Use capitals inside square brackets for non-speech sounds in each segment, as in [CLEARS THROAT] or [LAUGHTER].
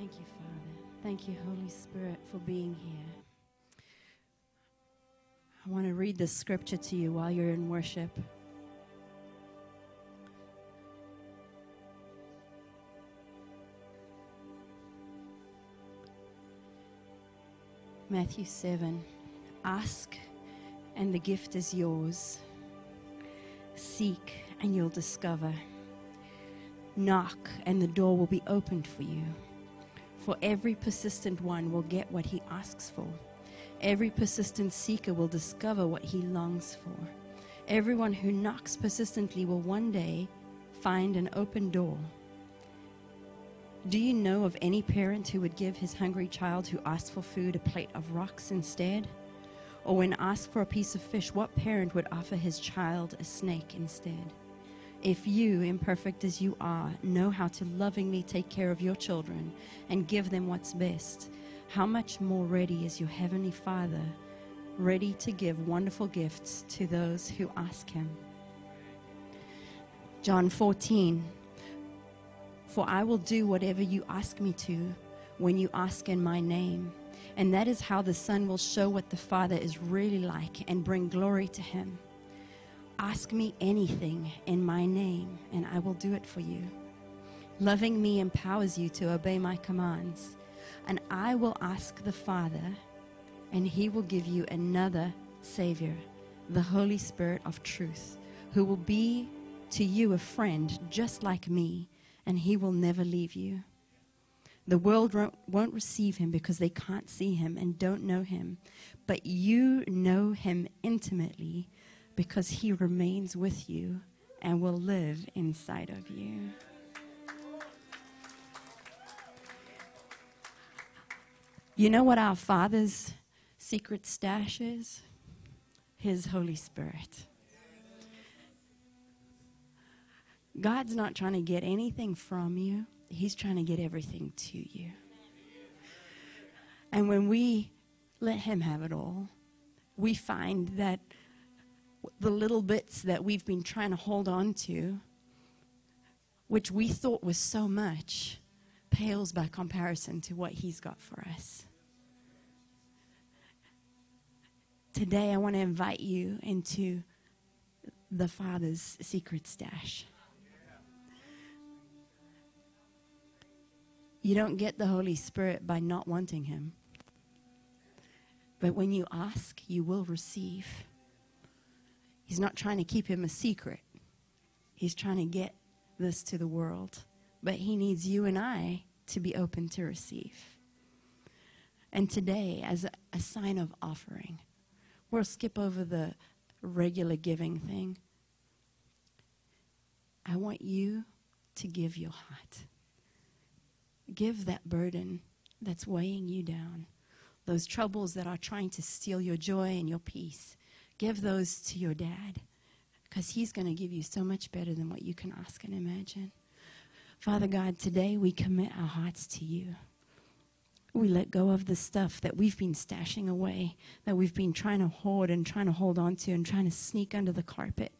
Thank you, Father. Thank you, Holy Spirit, for being here. I want to read this scripture to you while you're in worship. Matthew 7 Ask, and the gift is yours. Seek, and you'll discover. Knock, and the door will be opened for you. For every persistent one will get what he asks for. Every persistent seeker will discover what he longs for. Everyone who knocks persistently will one day find an open door. Do you know of any parent who would give his hungry child who asked for food a plate of rocks instead? Or when asked for a piece of fish, what parent would offer his child a snake instead? If you, imperfect as you are, know how to lovingly take care of your children and give them what's best, how much more ready is your Heavenly Father, ready to give wonderful gifts to those who ask Him? John 14 For I will do whatever you ask me to when you ask in my name. And that is how the Son will show what the Father is really like and bring glory to Him. Ask me anything in my name, and I will do it for you. Loving me empowers you to obey my commands. And I will ask the Father, and he will give you another Savior, the Holy Spirit of truth, who will be to you a friend just like me, and he will never leave you. The world won't receive him because they can't see him and don't know him. But you know him intimately because he remains with you and will live inside of you. You know what our Father's secret stash is? His Holy Spirit. God's not trying to get anything from you, He's trying to get everything to you. And when we let Him have it all, we find that the little bits that we've been trying to hold on to, which we thought was so much, pales by comparison to what He's got for us. Today, I want to invite you into the Father's secret stash. You don't get the Holy Spirit by not wanting Him. But when you ask, you will receive. He's not trying to keep him a secret. He's trying to get this to the world. But he needs you and I to be open to receive. And today, as a, a sign of offering, we'll skip over the regular giving thing. I want you to give your heart. Give that burden that's weighing you down, those troubles that are trying to steal your joy and your peace. Give those to your dad because he's going to give you so much better than what you can ask and imagine. Father God, today we commit our hearts to you. We let go of the stuff that we've been stashing away, that we've been trying to hoard and trying to hold on to and trying to sneak under the carpet.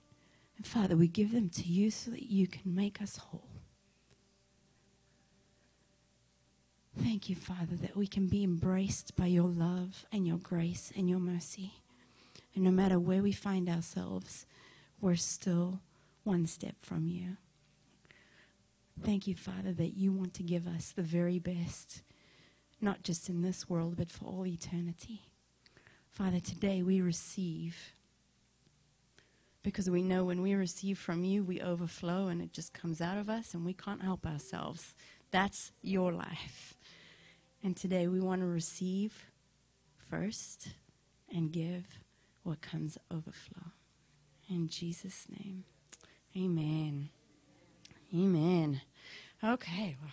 And Father, we give them to you so that you can make us whole. Thank you, Father, that we can be embraced by your love and your grace and your mercy. And no matter where we find ourselves, we're still one step from you. Thank you, Father, that you want to give us the very best, not just in this world, but for all eternity. Father, today we receive because we know when we receive from you, we overflow and it just comes out of us and we can't help ourselves. That's your life. And today we want to receive first and give what comes overflow. In Jesus' name, amen. Amen. Okay, well,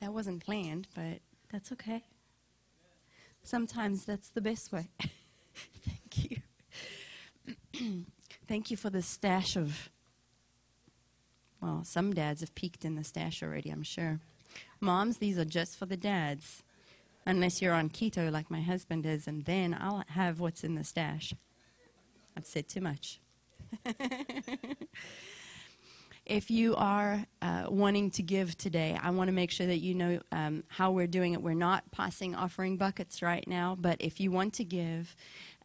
that wasn't planned, but that's okay. Sometimes that's the best way. [LAUGHS] Thank you. [CLEARS THROAT] Thank you for the stash of, well, some dads have peeked in the stash already, I'm sure. Moms, these are just for the dads unless you're on keto like my husband is, and then I'll have what's in the stash. I've said too much. [LAUGHS] if you are uh, wanting to give today, I want to make sure that you know um, how we're doing it. We're not passing offering buckets right now, but if you want to give,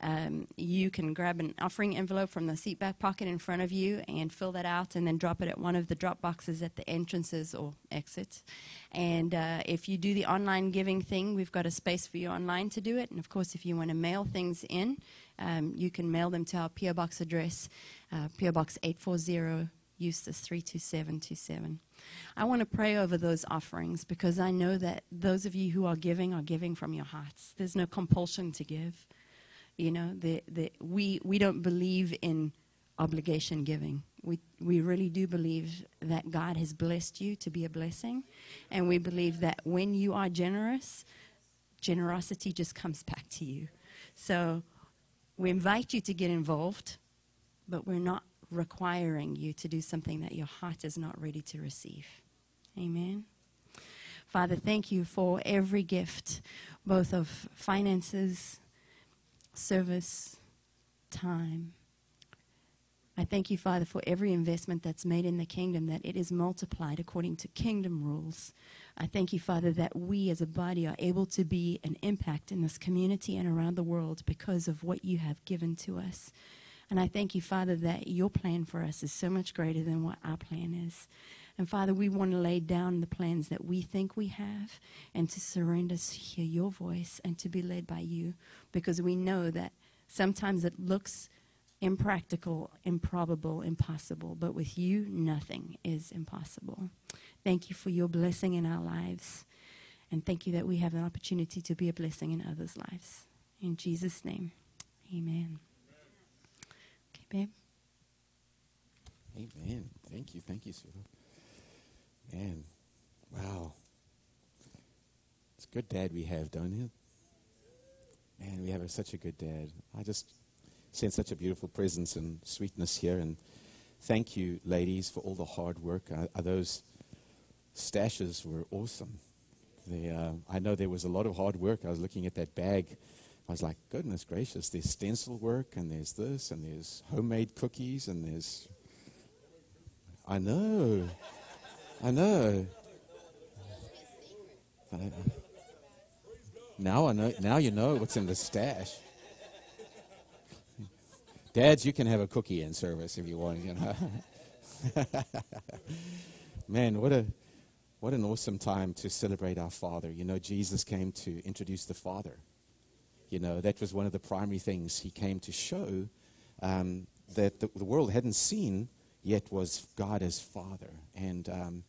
um, you can grab an offering envelope from the seat back pocket in front of you and fill that out and then drop it at one of the drop boxes at the entrances or exits. And uh, if you do the online giving thing, we've got a space for you online to do it. And of course, if you want to mail things in, um, you can mail them to our PO Box address, uh, PO Box 840. Eustis 32727. I want to pray over those offerings because I know that those of you who are giving are giving from your hearts. There's no compulsion to give. You know, the, the, we, we don't believe in obligation giving. We, we really do believe that God has blessed you to be a blessing. And we believe that when you are generous, generosity just comes back to you. So we invite you to get involved, but we're not requiring you to do something that your heart is not ready to receive. Amen. Father, thank you for every gift, both of finances, service, time. I thank you, Father, for every investment that's made in the kingdom, that it is multiplied according to kingdom rules. I thank you, Father, that we as a body are able to be an impact in this community and around the world because of what you have given to us. And I thank you, Father, that your plan for us is so much greater than what our plan is. And Father, we want to lay down the plans that we think we have and to surrender to hear your voice and to be led by you because we know that sometimes it looks impractical, improbable, impossible, but with you, nothing is impossible. Thank you for your blessing in our lives. And thank you that we have an opportunity to be a blessing in others' lives. In Jesus' name, amen Okay, babe. Amen. Thank you. Thank you, Sue. Man, wow. It's a good dad we have, don't you? Man, we have such a good dad. I just sense such a beautiful presence and sweetness here. And thank you, ladies, for all the hard work. Uh, those stashes were awesome. They, uh, I know there was a lot of hard work. I was looking at that bag I was like, goodness gracious, there's stencil work and there's this and there's homemade cookies and there's. I know. I know. now I know. Now you know what's in the stash. Dads, you can have a cookie in service if you want. You know. [LAUGHS] Man, what a what an awesome time to celebrate our Father. You know, Jesus came to introduce the Father. You know, that was one of the primary things he came to show um, that the, the, world hadn't seen yet was God as Father. And um,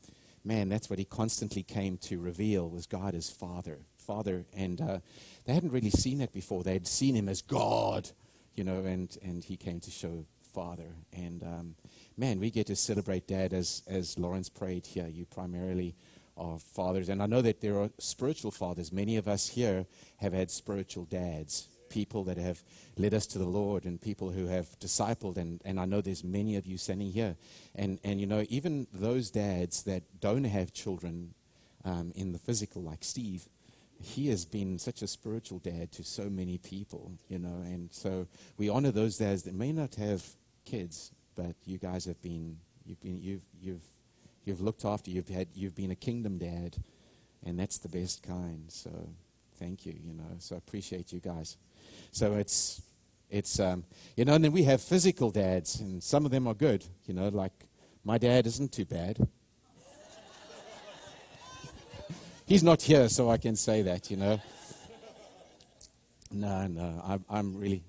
man, that's what he constantly came to reveal was God as Father. Father, and uh, they hadn't really seen that before. They had seen him as God, you know, and, and he came to show Father. And um, man, we get to celebrate Dad as, as Lawrence prayed here. You primarily are fathers. And I know that there are spiritual fathers. Many of us here have had spiritual dads, people that have led us to the Lord and people who have discipled. And, and I know there's many of you standing here. And, and you know, even those dads that don't have children um, in the physical, like Steve, he has been such a spiritual dad to so many people, you know. And so we honor those dads that may not have kids, but you guys have been, you've been, you've, you've you've looked after, you've had, you've been a kingdom dad, and that's the best kind. So thank you, you know. So I appreciate you guys. So it's, it's, um, you know, and then we have physical dads, and some of them are good, you know, like my dad isn't too bad. He's not here, so I can say that, you know. No, no, I'm, I'm really,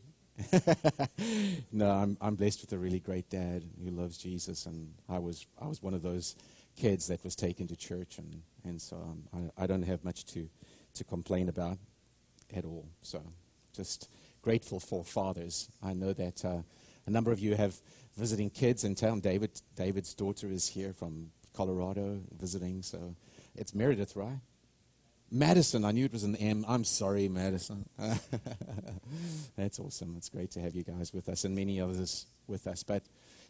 [LAUGHS] no, I'm, I'm blessed with a really great dad who loves Jesus, and I was, I was one of those kids that was taken to church, and, and so um, I, I don't have much to, to complain about at all. So just grateful for fathers. I know that uh, a number of you have visiting kids in town. David, David's daughter is here from Colorado visiting, so it's Meredith, right? Madison, I knew it was an M. I'm sorry, Madison. [LAUGHS] That's awesome. It's great to have you guys with us and many others with us. But,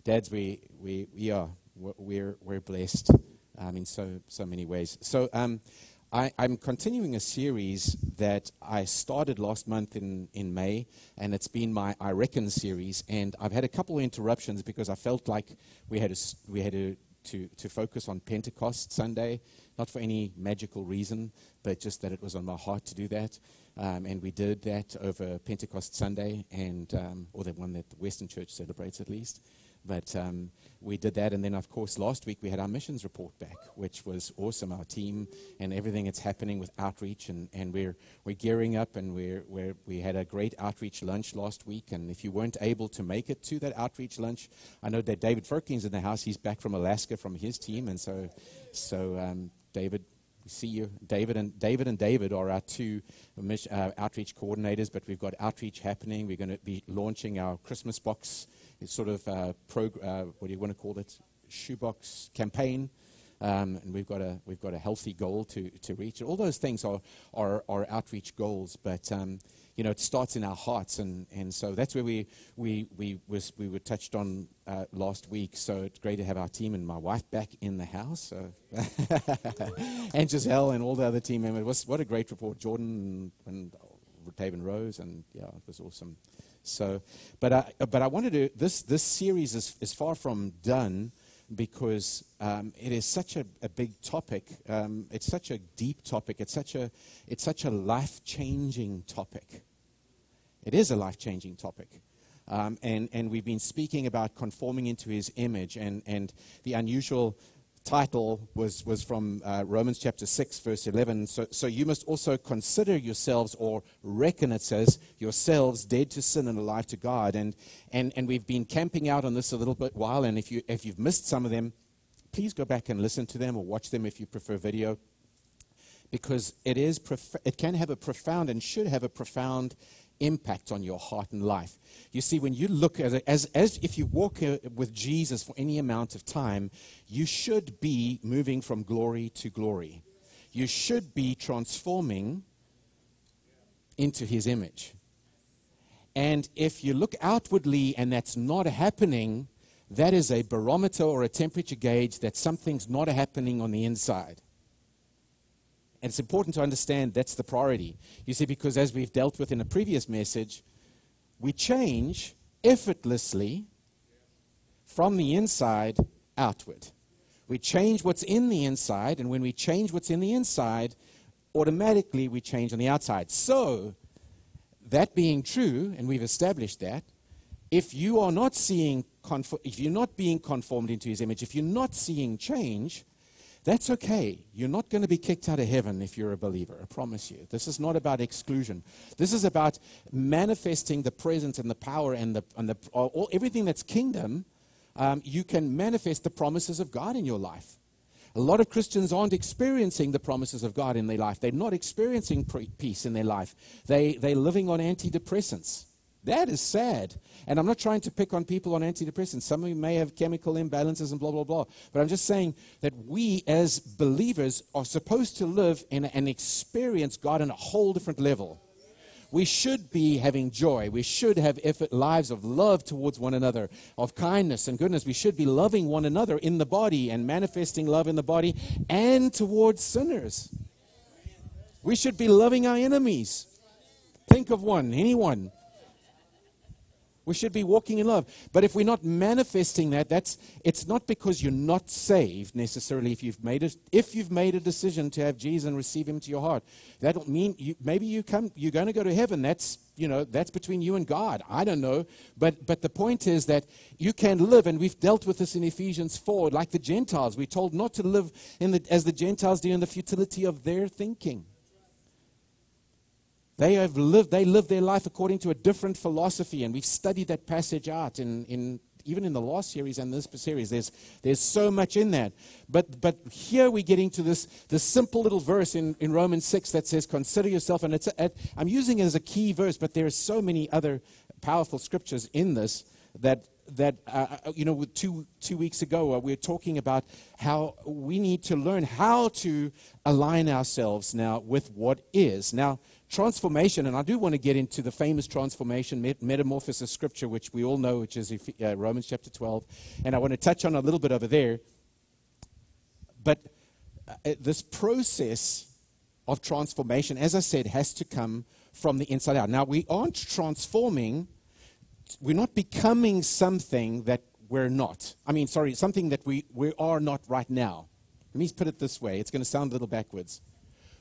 dads, we, we, we are. We're, we're blessed um, in so, so many ways. So, um, I, am continuing a series that I started last month in, in May, and it's been my I Reckon series. And I've had a couple of interruptions because I felt like we had to, we had to to, to focus on Pentecost Sunday, not for any magical reason, but just that it was on my heart to do that. Um, and we did that over Pentecost Sunday, and um, or the one that the Western Church celebrates at least. But um, we did that, and then of course last week we had our missions report back, which was awesome. Our team and everything that's happening with outreach, and, and we're we're gearing up, and we're, we're we had a great outreach lunch last week. And if you weren't able to make it to that outreach lunch, I know that David Firkins in the house. He's back from Alaska from his team, and so so um, David see you. David and David and David are our two uh, outreach coordinators, but we've got outreach happening. We're going to be launching our Christmas box sort of uh, prog- uh, what do you want to call it? Shoebox campaign. Um, and we've got a we've got a healthy goal to, to reach. All those things are are, are outreach goals, but um, you know, it starts in our hearts, and, and so that's where we we we was we were touched on uh, last week. So it's great to have our team and my wife back in the house, so [LAUGHS] and Giselle and all the other team members. What a great report, Jordan and, and David Rose, and yeah, it was awesome. So, but I, but I wanted to this this series is is far from done because um, it is such a, a big topic. Um, it's such a deep topic. It's such a it's such a life changing topic. It is a life changing topic. Um, and, and we've been speaking about conforming into his image and, and the unusual title was, was from uh, Romans chapter 6, verse 11. So, so you must also consider yourselves, or reckon it says, yourselves dead to sin and alive to God. And, and, and we've been camping out on this a little bit while. And if, you, if you've missed some of them, please go back and listen to them or watch them if you prefer video. Because it, is prof- it can have a profound and should have a profound impact on your heart and life. You see, when you look at it, as, as if you walk uh, with Jesus for any amount of time, you should be moving from glory to glory. You should be transforming into his image. And if you look outwardly and that's not happening, that is a barometer or a temperature gauge that something's not happening on the inside. And it's important to understand that's the priority. You see, because as we've dealt with in a previous message, we change effortlessly from the inside outward. We change what's in the inside, and when we change what's in the inside, automatically we change on the outside. So, that being true, and we've established that, if you are not seeing, if you're not being conformed into his image, if you're not seeing change, that's okay. You're not going to be kicked out of heaven if you're a believer. I promise you. This is not about exclusion. This is about manifesting the presence and the power and, the, and the, all, everything that's kingdom. Um, you can manifest the promises of God in your life. A lot of Christians aren't experiencing the promises of God in their life. They're not experiencing peace in their life. They, they're living on antidepressants. That is sad. And I'm not trying to pick on people on antidepressants. Some of you may have chemical imbalances and blah, blah, blah. But I'm just saying that we as believers are supposed to live in and experience God on a whole different level. We should be having joy. We should have effort, lives of love towards one another, of kindness and goodness. We should be loving one another in the body and manifesting love in the body and towards sinners. We should be loving our enemies. Think of one, anyone we should be walking in love. But if we're not manifesting that, that's it's not because you're not saved necessarily. If you've made a, if you've made a decision to have Jesus and receive Him to your heart, that don't mean you, maybe you come you're going to go to heaven. That's you know that's between you and God. I don't know. But but the point is that you can live, and we've dealt with this in Ephesians four. Like the Gentiles, we're told not to live in the, as the Gentiles do in the futility of their thinking. They have lived, they live their life according to a different philosophy, and we've studied that passage out in, in even in the last series and this series. There's, there's so much in that. But, but here we're getting to this, this simple little verse in, in Romans 6 that says, Consider yourself. And it's a, I'm using it as a key verse, but there are so many other powerful scriptures in this that that uh, uh you know two two weeks ago uh, we were talking about how we need to learn how to align ourselves now with what is now transformation, and I do want to get into the famous transformation, met- metamorphosis scripture, which we all know, which is uh, Romans chapter 12. And I want to touch on a little bit over there. But uh, this process of transformation, as I said, has to come from the inside out. Now, we aren't transforming, we're not becoming something that we're not. I mean, sorry, something that we, we are not right now. Let me put it this way it's going to sound a little backwards.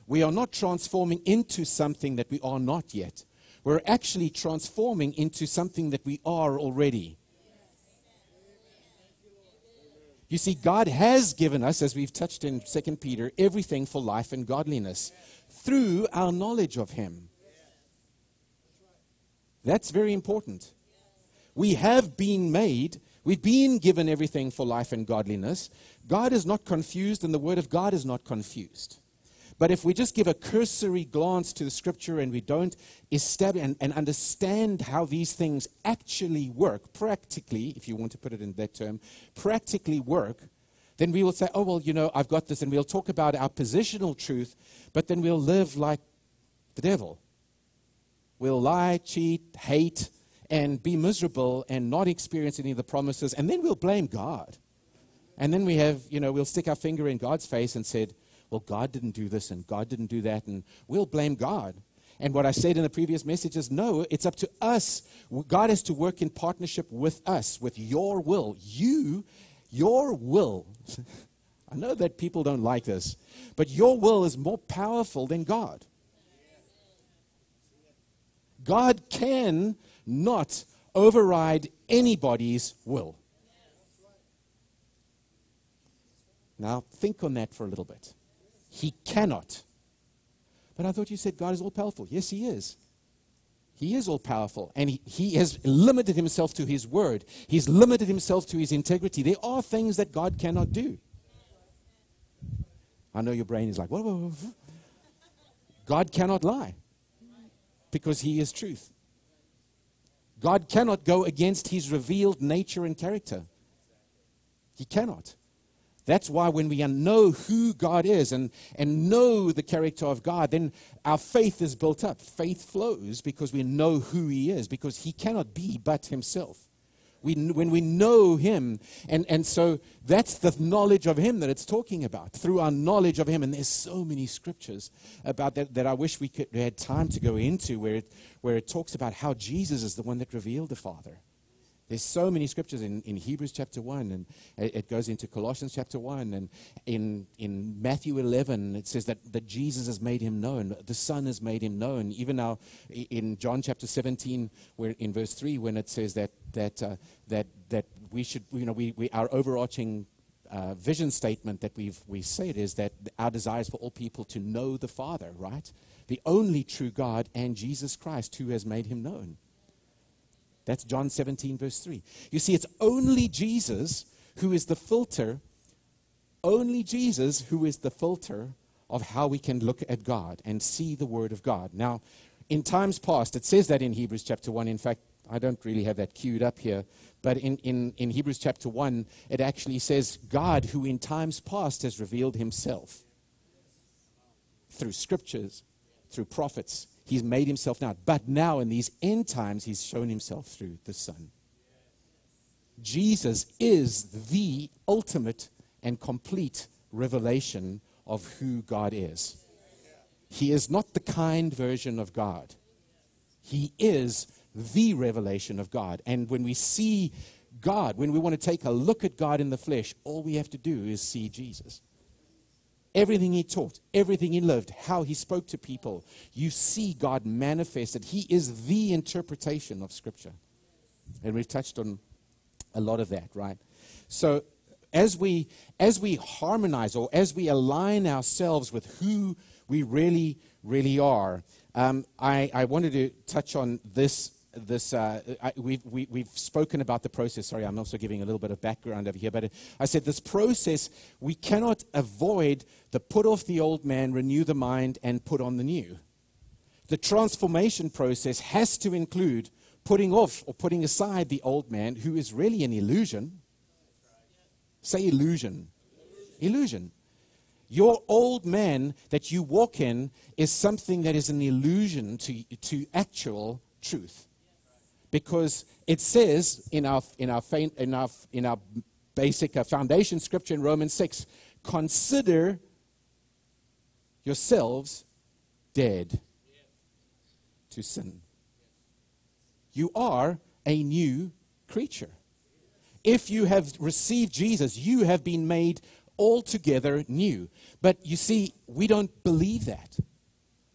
We are not transforming into something that we are not yet. We're actually transforming into something that we are already. You see, God has given us, as we've touched in 2 Peter, everything for life and godliness through our knowledge of Him. That's very important. We have been made, we've been given everything for life and godliness. God is not confused, and the Word of God is not confused. But if we just give a cursory glance to the scripture and we don't establish and, and, understand how these things actually work, practically, if you want to put it in that term, practically work, then we will say, oh, well, you know, I've got this. And we'll talk about our positional truth, but then we'll live like the devil. We'll lie, cheat, hate, and be miserable and not experience any of the promises. And then we'll blame God. And then we have, you know, we'll stick our finger in God's face and said, well, God didn't do this and God didn't do that, and we'll blame God. And what I said in the previous message is no, it's up to us. God has to work in partnership with us, with your will. You, your will. [LAUGHS] I know that people don't like this, but your will is more powerful than God. God can not override anybody's will. Now, think on that for a little bit. He cannot. But I thought you said God is all powerful. Yes, He is. He is all powerful. And he, he has limited Himself to His word, He's limited Himself to His integrity. There are things that God cannot do. I know your brain is like, whoa, whoa, whoa. God cannot lie because He is truth. God cannot go against His revealed nature and character. He cannot. That's why when we know who God is and, and know the character of God, then our faith is built up. Faith flows because we know who He is, because He cannot be but Himself. We, when we know Him, and, and so that's the knowledge of Him that it's talking about, through our knowledge of Him. And there's so many scriptures about that that I wish we could we had time to go into, where it, where it talks about how Jesus is the one that revealed the Father. There's so many scriptures in, in Hebrews chapter 1, and it goes into Colossians chapter 1, and in, in Matthew 11, it says that, that Jesus has made him known, the Son has made him known. Even now in John chapter 17, where in verse 3, when it says that, that, uh, that, that we should, you know, we, we, our overarching uh, vision statement that we've we said is that our desire is for all people to know the Father, right? The only true God and Jesus Christ who has made him known. That's John 17, verse 3. You see, it's only Jesus who is the filter, only Jesus who is the filter of how we can look at God and see the Word of God. Now, in times past, it says that in Hebrews chapter 1. In fact, I don't really have that queued up here, but in, in, in Hebrews chapter 1, it actually says, God, who in times past has revealed himself through scriptures, through prophets, He's made himself known. But now, in these end times, he's shown himself through the Son. Jesus is the ultimate and complete revelation of who God is. He is not the kind version of God, He is the revelation of God. And when we see God, when we want to take a look at God in the flesh, all we have to do is see Jesus. Everything he taught, everything he lived, how he spoke to people, you see God manifested. He is the interpretation of Scripture. And we've touched on a lot of that, right? So as we as we harmonize or as we align ourselves with who we really, really are, um, I, I wanted to touch on this this uh, I, we've, we, we have spoken about the process. Sorry i'm also giving a little bit of background over here but i said this process we cannot avoid the put off the old man renew the mind and put on the new. The transformation process has to include putting off or putting aside the old man who is really an illusion. Say illusion. Illusion. Your old man that you walk in is something that is an illusion to, to actual truth because it says in our, in our, in our, in our basic uh, foundation scripture in Romans 6 consider yourselves dead to sin. You are a new creature. If you have received Jesus, you have been made altogether new. But you see, we don't believe that.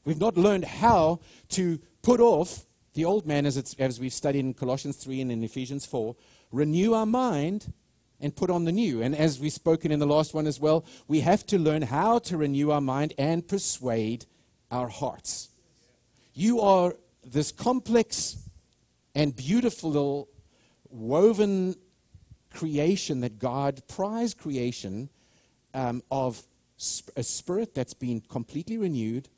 We've not learned how to put off the old man, as, as we've studied in Colossians 3 and in Ephesians 4, renew our mind and put on the new. And as we've spoken in the last one as well, we have to learn how to renew our mind and persuade our hearts. You are this complex and beautiful woven creation that God prized creation um, of sp- a spirit that's been completely renewed,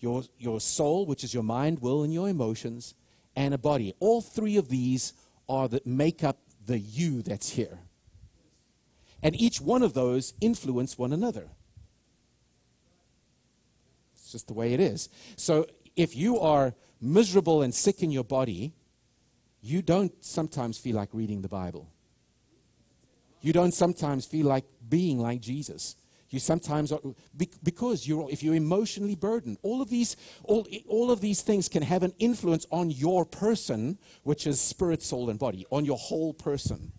your, your soul, which is your mind, will, and your emotions, and a body. All three of these are that make up the you that's here. And each one of those influence one another. It's just the way it is. So if you are miserable and sick in your body, you don't sometimes feel like reading the Bible. You don't sometimes feel like being like Jesus. You sometimes are, because you're, if you're emotionally burdened, all of these, all, all of these things can have an influence on your person, which is spirit, soul, and body, on your whole person.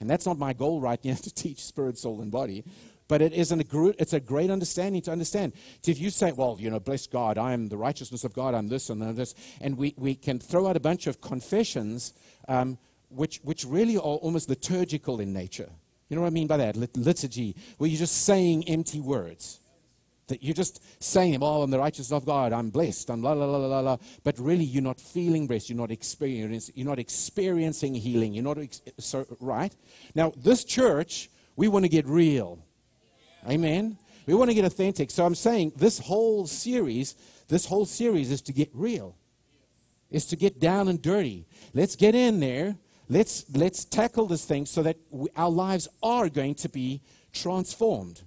And that's not my goal right [LAUGHS] now to teach spirit, soul, and body. But it is an, it's a great understanding to understand. If you say, well, you know, bless God, I am the righteousness of God, I'm this and this, and we, we can throw out a bunch of confessions um, which, which really are almost liturgical in nature. You know what I mean by that? Lit- liturgy, where you're just saying empty words. That you're just saying them, oh, I'm the righteousness of God, I'm blessed, I'm la la la la la. But really, you're not feeling blessed, you're not experiencing, you're not experiencing healing, you're not, ex- so, right? Now, this church, we want to get real. Amen? We want to get authentic. So I'm saying this whole series, this whole series is to get real, is to get down and dirty. Let's get in there let's, let's tackle this thing so that we, our lives are going to be transformed.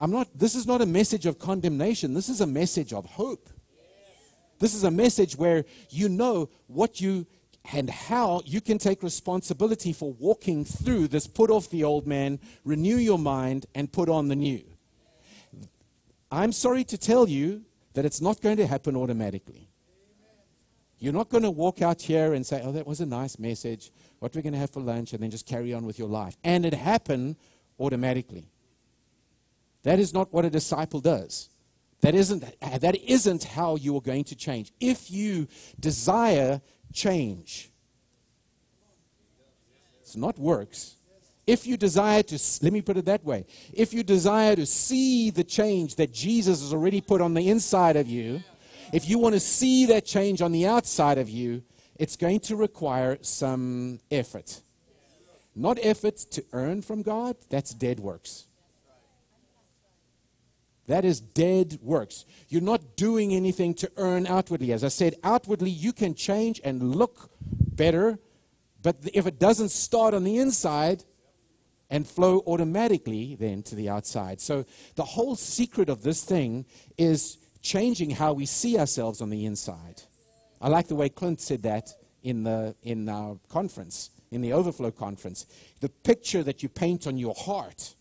I'm not, this is not a message of condemnation. This is a message of hope. This is a message where you know what you and how you can take responsibility for walking through this put off the old man, renew your mind, and put on the new. I'm sorry to tell you that it's not going to happen automatically. You're not going to walk out here and say, Oh, that was a nice message what we're going to have for lunch, and then just carry on with your life. And it happened automatically. That is not what a disciple does. That isn't, that isn't how you are going to change. If you desire change, it's not works. If you desire to, let me put it that way, if you desire to see the change that Jesus has already put on the inside of you, if you want to see that change on the outside of you, it's going to require some effort. Not effort to earn from God, that's dead works. That is dead works. You're not doing anything to earn outwardly. As I said, outwardly you can change and look better, but if it doesn't start on the inside and flow automatically then to the outside. So the whole secret of this thing is changing how we see ourselves on the inside. I like the way Clint said that in, the, in our conference, in the overflow conference. The picture that you paint on your heart.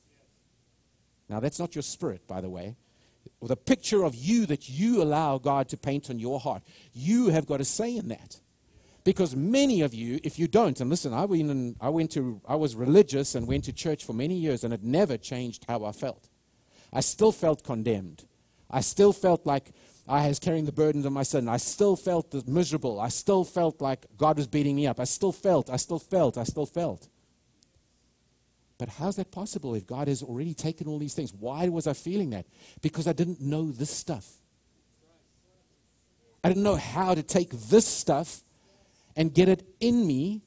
Now, that's not your spirit, by the way. Or the picture of you that you allow God to paint on your heart. You have got a say in that. Because many of you, if you don't, and listen, I went, I went to, I was religious and went to church for many years, and it never changed how I felt. I still felt condemned. I still felt like I was carrying the burdens of my sin. I still felt miserable. I still felt like God was beating me up. I still felt, I still felt, I still felt. But how's that possible if God has already taken all these things? Why was I feeling that? Because I didn't know this stuff. I didn't know how to take this stuff and get it in me,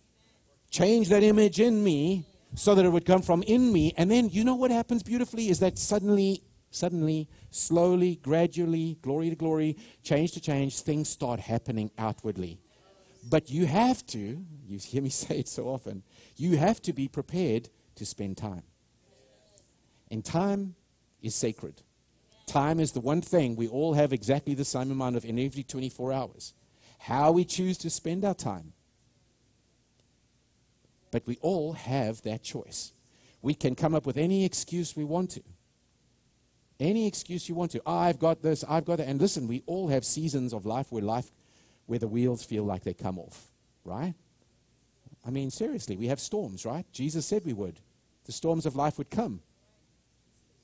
change that image in me so that it would come from in me. And then you know what happens beautifully is that suddenly Suddenly, slowly, gradually, glory to glory, change to change, things start happening outwardly. But you have to, you hear me [LAUGHS] say it so often, you have to be prepared to spend time. And time is sacred. Time is the one thing we all have exactly the same amount of in every 24 hours. How we choose to spend our time. But we all have that choice. We can come up with any excuse we want to. Any excuse you want to. I've got this, I've got that. And listen, we all have seasons of life where life, where the wheels feel like they come off, right? I mean, seriously, we have storms, right? Jesus said we would. The storms of life would come.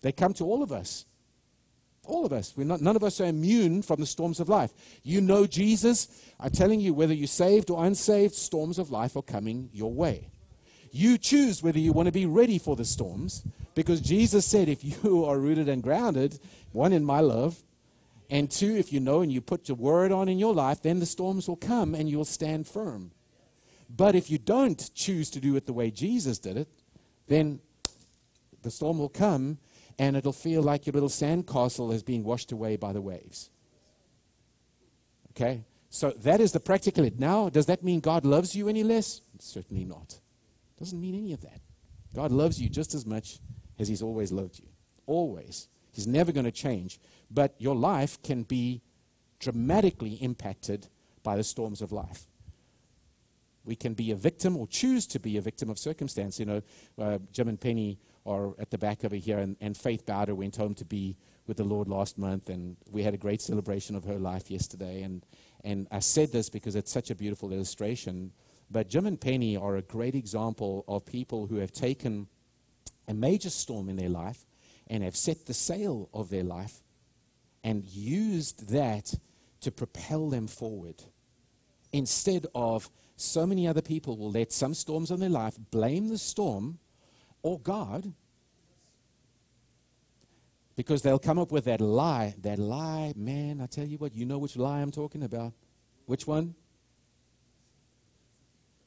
They come to all of us. All of us. We're not, none of us are immune from the storms of life. You know Jesus. I'm telling you, whether you're saved or unsaved, storms of life are coming your way. You choose whether you want to be ready for the storms because Jesus said, if you [LAUGHS] are rooted and grounded, one, in my love, and two, if you know and you put your word on in your life, then the storms will come and you'll stand firm. But if you don't choose to do it the way Jesus did it, then the storm will come and it'll feel like your little sandcastle is being washed away by the waves. Okay? So that is the practical it. Now, does that mean God loves you any less? Certainly not. Doesn't mean any of that. God loves you just as much as He's always loved you. Always. He's never going to change. But your life can be dramatically impacted by the storms of life. We can be a victim or choose to be a victim of circumstance. You know, uh, Jim and Penny are at the back over here, and, and Faith Bowder went home to be with the Lord last month, and we had a great celebration of her life yesterday. And, and I said this because it's such a beautiful illustration. But Jim and Penny are a great example of people who have taken a major storm in their life and have set the sail of their life and used that to propel them forward. Instead of so many other people will let some storms in their life blame the storm or God because they'll come up with that lie. That lie, man, I tell you what, you know which lie I'm talking about. Which one?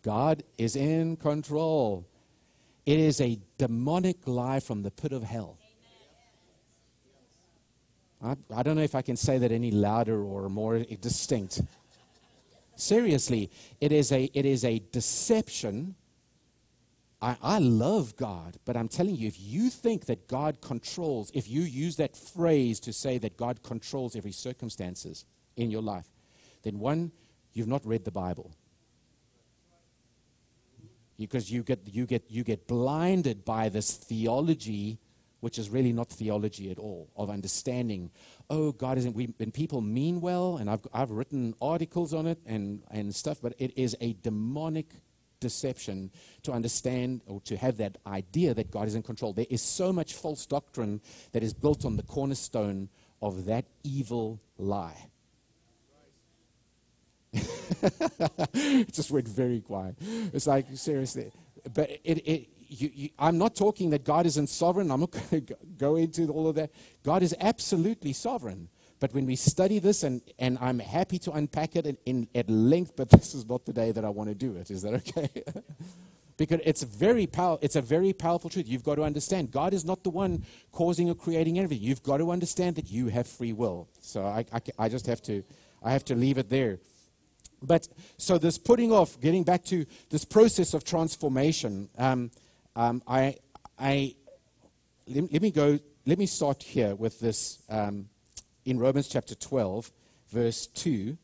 God is in control. It is a demonic lie from the pit of hell. I, I don't know if I can say that any louder or more distinct. Seriously, it is a, it is a deception. I, I love God, but I'm telling you, if you think that God controls, if you use that phrase to say that God controls every circumstances in your life, then one, you've not read the Bible. Because you get, you get, you get blinded by this theology which is really not theology at all, of understanding, oh, God isn't, we, and people mean well, and I've, I've written articles on it and, and stuff, but it is a demonic deception to understand or to have that idea that God is in control. There is so much false doctrine that is built on the cornerstone of that evil lie. [LAUGHS] it just went very quiet. It's like, seriously. But it, it, you, you, I'm not talking that God isn't sovereign. I'm not [LAUGHS] going to go into all of that. God is absolutely sovereign. But when we study this, and, and I'm happy to unpack it in, in, at length, but this is not the day that I want to do it. Is that okay? [LAUGHS] because it's very power, it's a very powerful truth. You've got to understand God is not the one causing or creating everything. You've got to understand that you have free will. So I, I, I just have to, I have to leave it there. But so this putting off, getting back to this process of transformation. Um, um, I, I, let, let, me go, let me start here with this um, in Romans chapter 12, verse 2.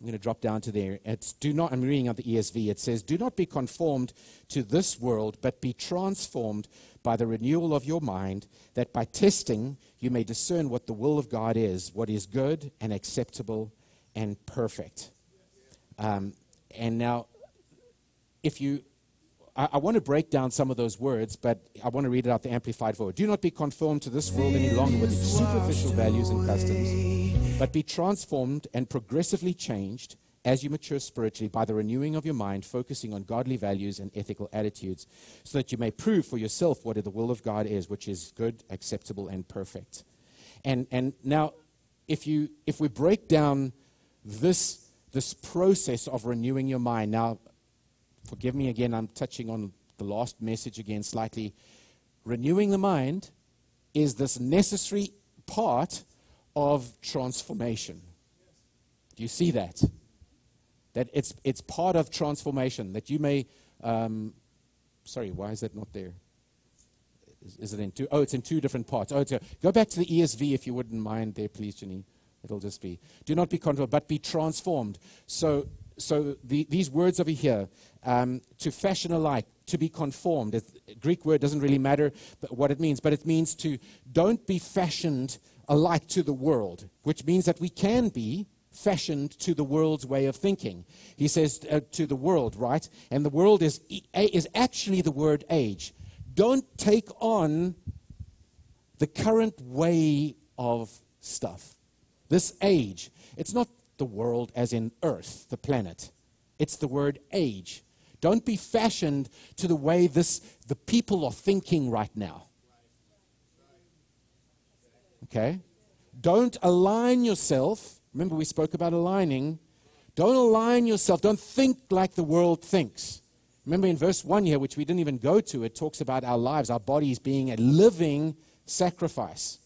I'm going to drop down to there. It's do not, I'm reading out the ESV. It says, Do not be conformed to this world, but be transformed by the renewal of your mind, that by testing you may discern what the will of God is, what is good and acceptable and perfect. Um, and now, if you I, I, want to break down some of those words, but I want to read it out the Amplified Version. Do not be conformed to this world any longer with its superficial values and customs, but be transformed and progressively changed as you mature spiritually by the renewing of your mind, focusing on godly values and ethical attitudes, so that you may prove for yourself what the will of God is, which is good, acceptable, and perfect. And, and now, if, you, if we break down this, this process of renewing your mind, now, forgive me again, I'm touching on the last message again slightly. Renewing the mind is this necessary part of transformation. Do you see that? That it's, it's part of transformation, that you may. Um, sorry, why is that not there? Is, is, it in two? Oh, it's in two different parts. Oh, a, go back to the ESV if you wouldn't mind there, please, Janine. It'll just be. Do not be conformed, but be transformed. So so the, these words over here, um, to fashion alike, to be conformed. The Greek word doesn't really matter what it means, but it means to don't be fashioned alike to the world, which means that we can be fashioned to the world's way of thinking. He says uh, to the world, right? And the world is, is actually the word age. Don't take on the current way of stuff. This age, it's not the world as in earth, the planet. It's the word age. Don't be fashioned to the way this the people are thinking right now. Okay? Don't align yourself. Remember, we spoke about aligning. Don't align yourself. Don't think like the world thinks. Remember in verse 1 here, which we didn't even go to, it talks about our lives, our bodies being a living sacrifice.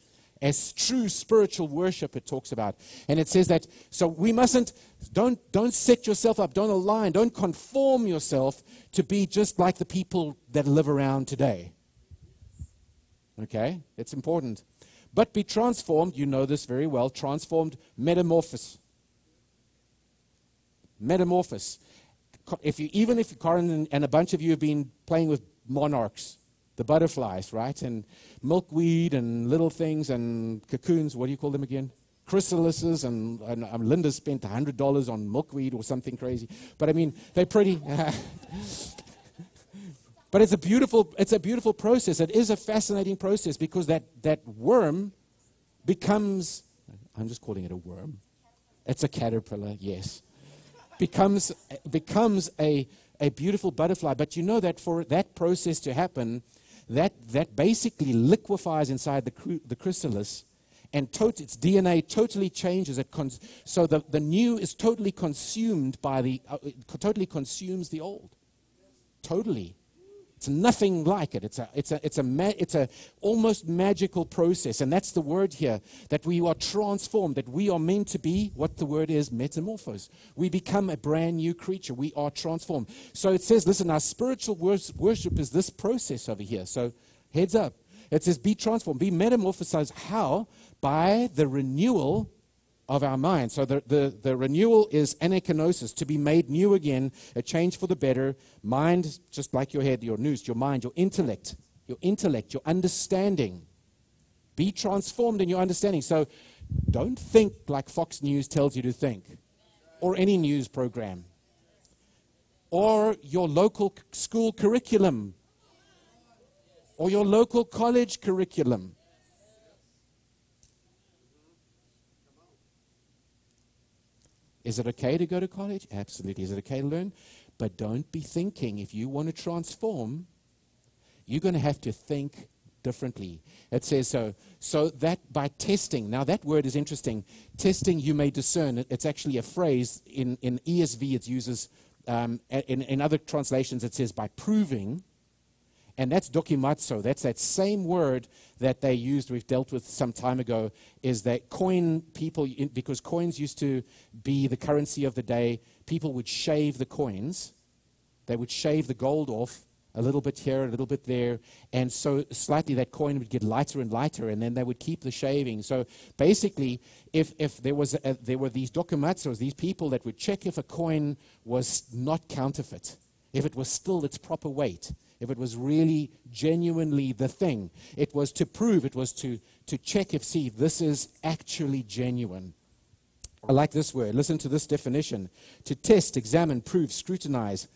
As true spiritual worship, it talks about. And it says that, so we mustn't, don't, don't set yourself up, don't align, don't conform yourself to be just like the people that live around today. Okay? It's important. But be transformed, you know this very well, transformed, metamorphosis. Metamorphosis. If you, even if Corin and a bunch of you have been playing with monarchs, the butterflies, right? And milkweed and little things and cocoons, what do you call them again? Chrysalises, and, and Linda spent $100 on milkweed or something crazy. But I mean, they're pretty. [LAUGHS] But it's a beautiful, it's a beautiful process. It is a fascinating process because that, that worm becomes, I'm just calling it a worm. It's a caterpillar, yes. becomes becomes a, a beautiful butterfly. But you know that for that process to happen, that, that basically liquefies inside the, the chrysalis and tot- its DNA totally changes. It cons- so the, the new is totally consumed by the, uh, totally consumes the old. Totally. It's nothing like it. It's a, it's a, it's a, ma- it's a almost magical process. And that's the word here that we are transformed, that we are meant to be what the word is metamorphose. We become a brand new creature. We are transformed. So it says, listen, our spiritual worship is this process over here. So heads up. It says, be transformed, be metamorphosized. How? By the renewal of our mind. So the, the, the renewal is anakainosis, to be made new again, a change for the better. Mind, just like your head, your nous, your mind, your intellect, your intellect, your understanding. Be transformed in your understanding. So don't think like Fox News tells you to think, or any news program, or your local school curriculum, or your local college curriculum. Is it okay to go to college? Absolutely. Is it okay to learn? But don't be thinking if you want to transform, you're going to have to think differently. It says so. So that by testing, now that word is interesting. Testing, you may discern. It's actually a phrase in, in ESV, it uses, um, in, in other translations, it says by proving and that's dokimazo. That's that same word that they used, we've dealt with some time ago, is that coin people, because coins used to be the currency of the day, people would shave the coins. They would shave the gold off a little bit here, a little bit there, and so slightly that coin would get lighter and lighter, and then they would keep the shaving. So basically, if, if there, was a, there were these dokumazos, these people that would check if a coin was not counterfeit, if it was still its proper weight, if it was really genuinely the thing. It was to prove, it was to, to check if, see, this is actually genuine. I like this word. Listen to this definition to test, examine, prove, scrutinize,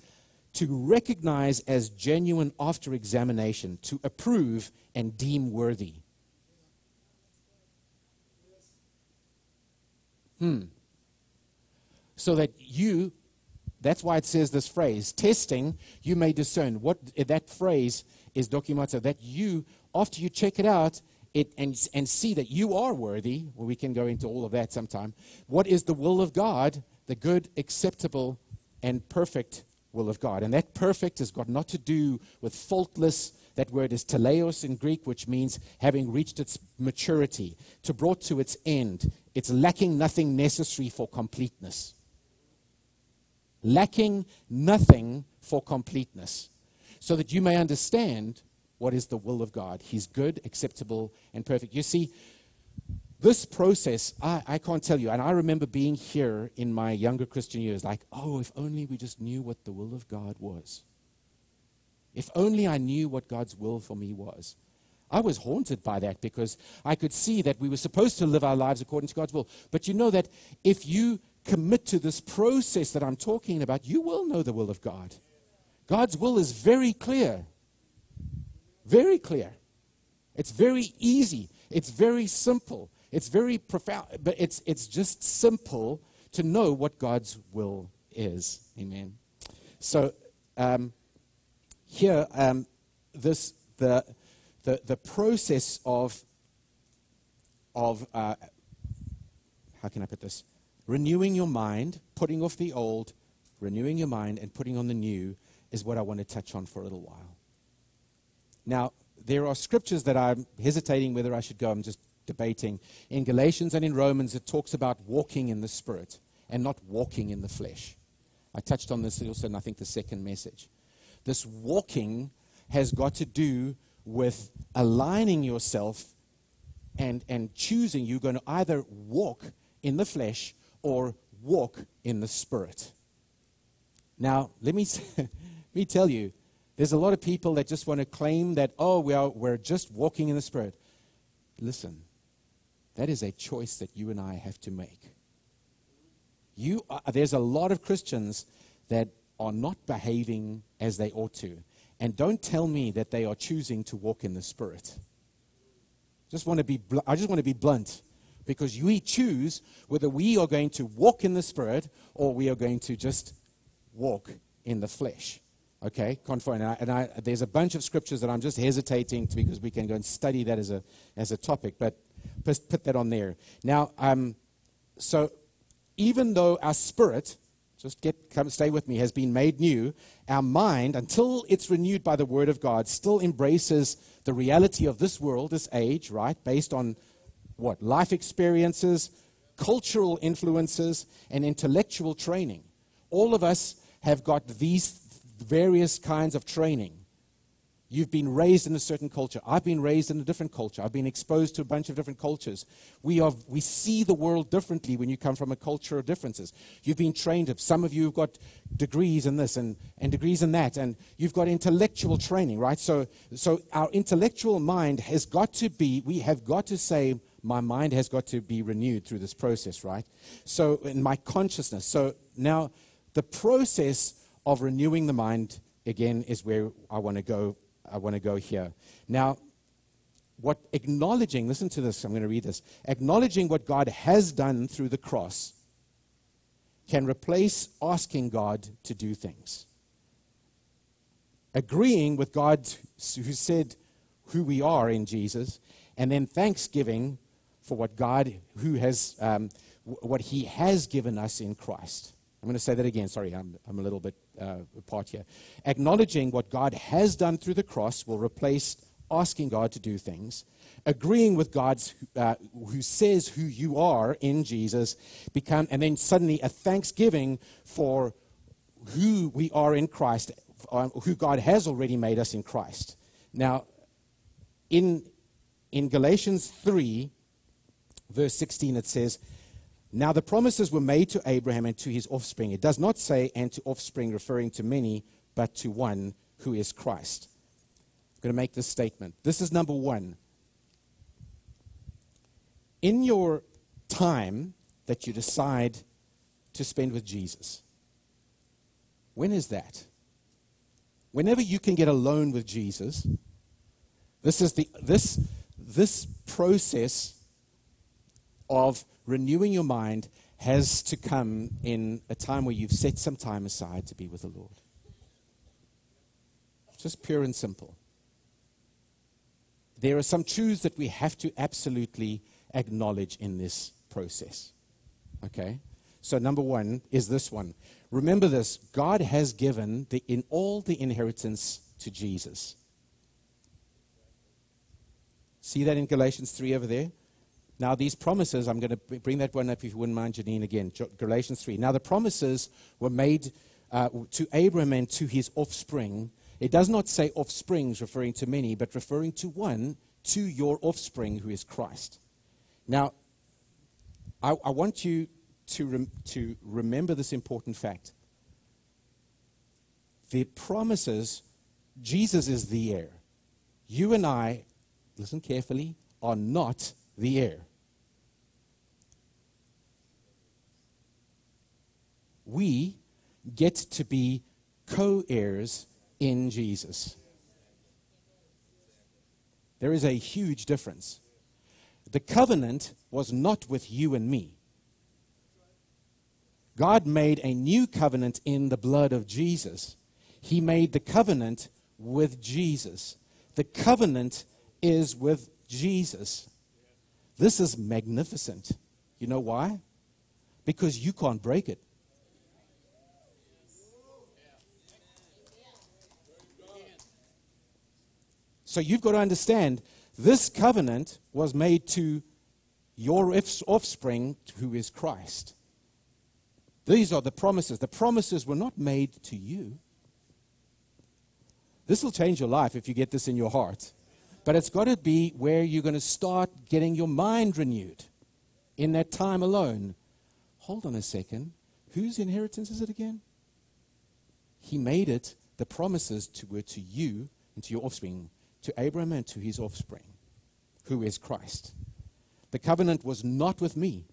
to recognize as genuine after examination, to approve and deem worthy. Hmm. So that you that's why it says this phrase testing, you may discern. What that phrase is documented that you, after you check it out it, and, and see that you are worthy, well, we can go into all of that sometime. What is the will of God? The good, acceptable, and perfect will of God. And that perfect has got not to do with faultless. That word is teleos in Greek, which means having reached its maturity, to brought to its end. It's lacking nothing necessary for completeness lacking nothing for completeness, so that you may understand what is the will of God. He's good, acceptable, and perfect. You see, this process, I, I, can't tell you. And I remember being here in my younger Christian years, like, oh, if only we just knew what the will of God was. If only I knew what God's will for me was. I was haunted by that because I could see that we were supposed to live our lives according to God's will. But you know that if you commit to this process that I'm talking about, you will know the will of God. God's will is very clear. Very clear. It's very easy. It's very simple. It's very profound, but it's, it's just simple to know what God's will is. Amen. So, um, here, um, this, the, the, the process of, of uh, how can I put this? Renewing your mind, putting off the old, renewing your mind, and putting on the new is what I want to touch on for a little while. Now, there are scriptures that I'm hesitating whether I should go. I'm just debating. In Galatians and in Romans, it talks about walking in the Spirit and not walking in the flesh. I touched on this also in, I think, the second message. This walking has got to do with aligning yourself and, and choosing. You're going to either walk in the flesh or walk in the Spirit. Now, let me, [LAUGHS] let me tell you, there's a lot of people that just want to claim that, oh, we are, we're just walking in the Spirit. Listen, that is a choice that you and I have to make. You are, there's a lot of Christians that are not behaving as they ought to. And don't tell me that they are choosing to walk in the Spirit. Just want to be bl- I just want to be blunt because we choose whether we are going to walk in the Spirit or we are going to just walk in the flesh. Okay, conform. And, I, there's a bunch of scriptures that I'm just hesitating to because we can go and study that as a, as a topic, but put that on there. Now, um, so even though our spirit, just get, come stay with me, has been made new, our mind, until it's renewed by the Word of God, still embraces the reality of this world, this age, right, based on what? Life experiences, cultural influences, and intellectual training. All of us have got these various kinds of training. You've been raised in a certain culture. I've been raised in a different culture. I've been exposed to a bunch of different cultures. We, are, we see the world differently when you come from a culture of differences. You've been trained. Some of you have got degrees in this and, and degrees in that, and you've got intellectual training, right? So, so our intellectual mind has got to be, we have got to say, my mind has got to be renewed through this process, right? So, in my consciousness. So now, the process of renewing the mind, again, is where I want to go. I want to go here. Now, what acknowledging, listen to this, I'm going to read this. Acknowledging what God has done through the cross can replace asking God to do things. Agreeing with God who said who we are in Jesus, and then thanksgiving for what God who has um, what He has given us in Christ. I'm going to say that again. Sorry, I'm, I'm a little bit uh, apart here. Acknowledging what God has done through the cross will replace asking God to do things. Agreeing with God's, uh, who says who you are in Jesus, become, and then suddenly a thanksgiving for who we are in Christ, uh, who God has already made us in Christ. Now, in, in Galatians 3, verse 16, it says, now, the promises were made to Abraham and to his offspring. It does not say, and to offspring, referring to many, but to one who is Christ. I'm going to make this statement. This is number one. In your time that you decide to spend with Jesus, when is that? Whenever you can get alone with Jesus, this is the this this process of renewing your mind has to come in a time where you've set some time aside to be with the Lord. Just pure and simple. There are some truths that we have to absolutely acknowledge in this process. Okay? So, number one is this one. Remember this God has given the, in all the inheritance to Jesus. See that in Galatians 3 over there? Now, these promises, I'm going to bring that one up if you wouldn't mind, Janine, again. Galatians 3. Now, the promises were made uh, to Abraham and to his offspring. It does not say offsprings, referring to many, but referring to one, to your offspring, who is Christ. Now, I, I want you to, rem- to remember this important fact. The promises, Jesus is the heir. You and I, listen carefully, are not the heir. We get to be co heirs in Jesus. There is a huge difference. The covenant was not with you and me. God made a new covenant in the blood of Jesus. He made the covenant with Jesus. The covenant is with Jesus. This is magnificent. You know why? Because you can't break it. So you've got to understand this covenant was made to your offspring, who is Christ. These are the promises. The promises were not made to you. This will change your life if you get this in your heart. But it's got to be where you're going to start getting your mind renewed in that time alone. Hold on a second. Whose inheritance is it again? He made it, the promises to, were to you and to your offspring, to Abraham and to his offspring, who is Christ. The covenant was not with me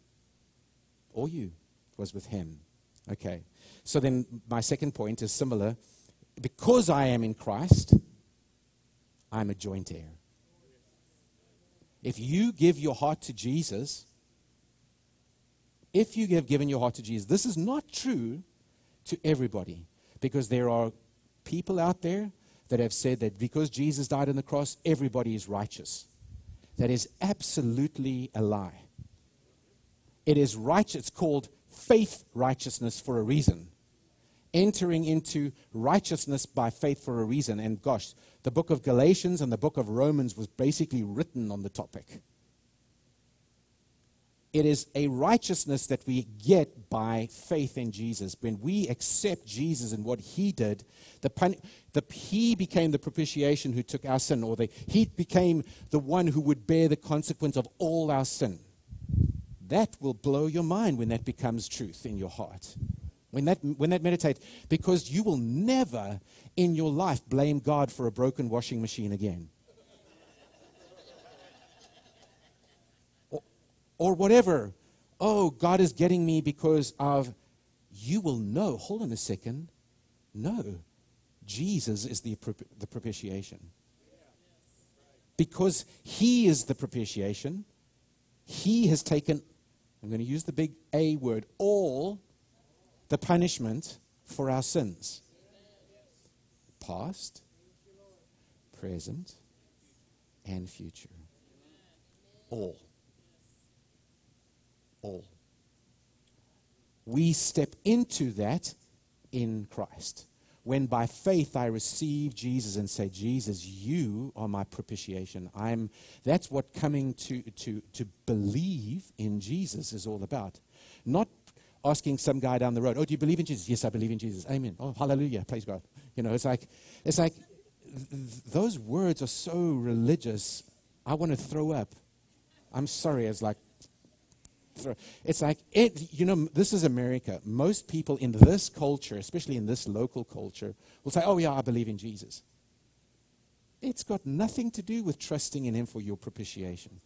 or you, it was with him. Okay. So then my second point is similar. Because I am in Christ, I'm a joint heir. If you give your heart to Jesus, if you have given your heart to Jesus, this is not true to everybody because there are people out there that have said that because Jesus died on the cross, everybody is righteous. That is absolutely a lie. It is righteous. It's called faith righteousness for a reason. Entering into righteousness by faith for a reason. And gosh, the book of Galatians and the book of Romans was basically written on the topic. It is a righteousness that we get by faith in Jesus. When we accept Jesus and what he did, the, pun- the, he became the propitiation who took our sin, or the, he became the one who would bear the consequence of all our sin. That will blow your mind when that becomes truth in your heart. When that, when that meditate, because you will never in your life blame God for a broken washing machine again. Or whatever. Oh, God is getting me because of, you will know. Hold on a second. No. Jesus is the, the propitiation. Because he is the propitiation, he has taken I'm going to use the big A word, all the punishment for our sins. Past, present, and future. All. All. We step into that in Christ when by faith I receive Jesus and say, Jesus, you are my propitiation. I'm, that's what coming to, to, to believe in Jesus is all about. Not asking some guy down the road, oh, do you believe in Jesus? Yes, I believe in Jesus. Amen. Oh, hallelujah. Praise God. You know, it's like, it's like th- those words are so religious. I want to throw up. I'm sorry. It's like, it's like, it, you know, this is America. Most people in this culture, especially in this local culture, will say, oh, yeah, I believe in Jesus. It's got nothing to do with trusting in Him for your propitiation.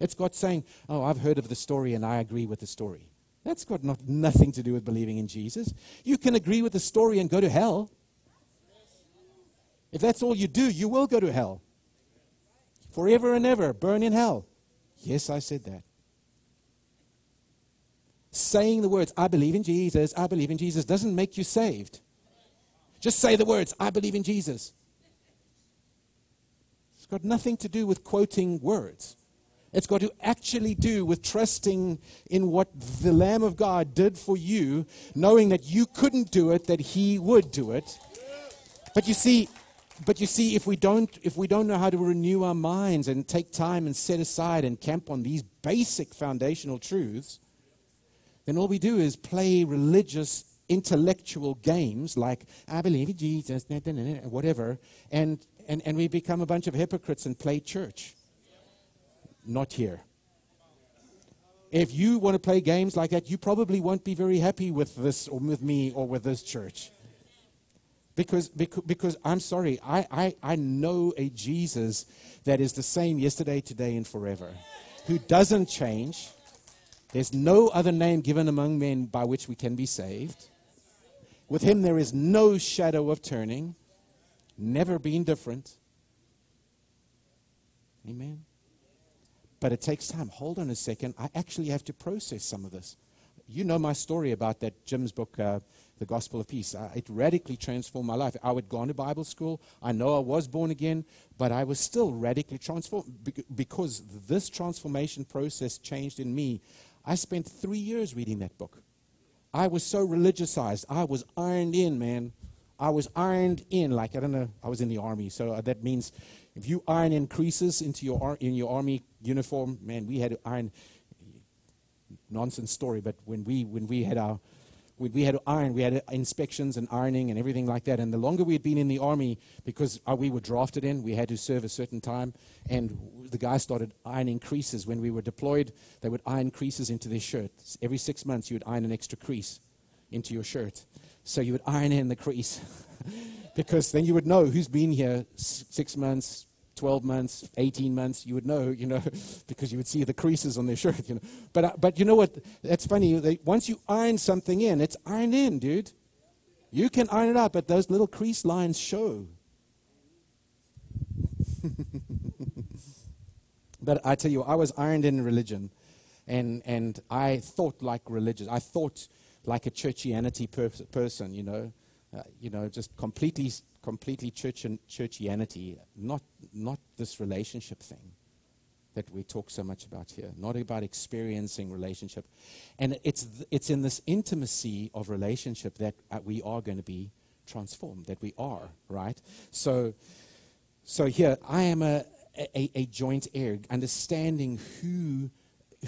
It's got saying, oh, I've heard of the story and I agree with the story. That's got not, nothing to do with believing in Jesus. You can agree with the story and go to hell. If that's all you do, you will go to hell. Forever and ever, burn in hell. Yes, I said that saying the words, I believe in Jesus, I believe in Jesus, doesn't make you saved. Just say the words, I believe in Jesus. It's got nothing to do with quoting words. It's got to actually do with trusting in what the Lamb of God did for you, knowing that you couldn't do it, that He would do it. But you see, but you see, if we don't if we don't know how to renew our minds and take time and set aside and camp on these basic foundational truths, then all we do is play religious intellectual games like I believe in Jesus, whatever, and, and, and we become a bunch of hypocrites and play church. Not here. If you want to play games like that, you probably won't be very happy with this or with me or with this church. Because, because, because I'm sorry, I, I, I know a Jesus that is the same yesterday, today, and forever, who doesn't change There's no other name given among men by which we can be saved. With him there is no shadow of turning, never been different. Amen. But it takes time. Hold on a second. I actually have to process some of this. You know my story about that Jim's book, uh, The Gospel of Peace. It radically transformed my life. I had gone to Bible school. I know I was born again, but I was still radically transformed because this transformation process changed in me. I spent three years reading that book. I was so religiousized. I was ironed in, man. I was ironed in. Like, I don't know, I was in the army. So uh, that means if you iron in creases into your, in your army uniform, man, we had to iron. Nonsense story, but when we, when we had our we, had iron, we had inspections and ironing and everything like that. And the longer we had been in the army, because uh, we were drafted in, we had to serve a certain time. And the guys started ironing creases when we were deployed. They would iron creases into their shirts. Every six months, you would iron an extra crease into your shirt. So you would iron in the crease, [LAUGHS] because then you would know who's been here six months, 12 months, 18 months, you would know, you know, [LAUGHS] because you would see the creases on their shirt, you know. But, uh, but you know what? That's funny. They, once you iron something in, it's ironed in, dude. You can iron it out, but those little crease lines show. [LAUGHS] but I tell you, I was ironed in religion, and, and I thought like religious. I thought like a churchianity per- person, you know. Uh, you know, just completely completely church and churchianity, not, not this relationship thing that we talk so much about here, not about experiencing relationship. And it's, it's in this intimacy of relationship that uh, we are going to be transformed, that we are, right? So, so here, I am a, a, a joint heir, understanding who,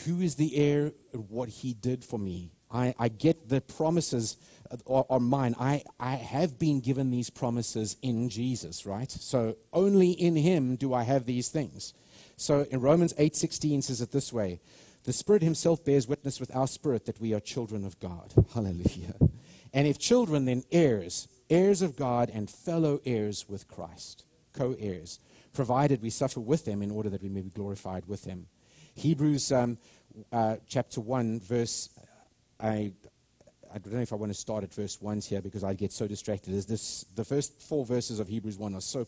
who is the heir, what he did for me. I, I get the promises are, are mine. I, I have been given these promises in Jesus, right? So only in him do I have these things. So in Romans 8:16 says it this way: The Spirit himself bears witness with our spirit that we are children of God. [LAUGHS] Hallelujah. And if children, then heirs, heirs of God and fellow heirs with Christ, co-heirs, provided we suffer with them in order that we may be glorified with him. Hebrews um, uh, chapter 1, verse, I, I don't know if I want to start at verse 1 here because I get so distracted. Is this, the first four verses of Hebrews 1 are so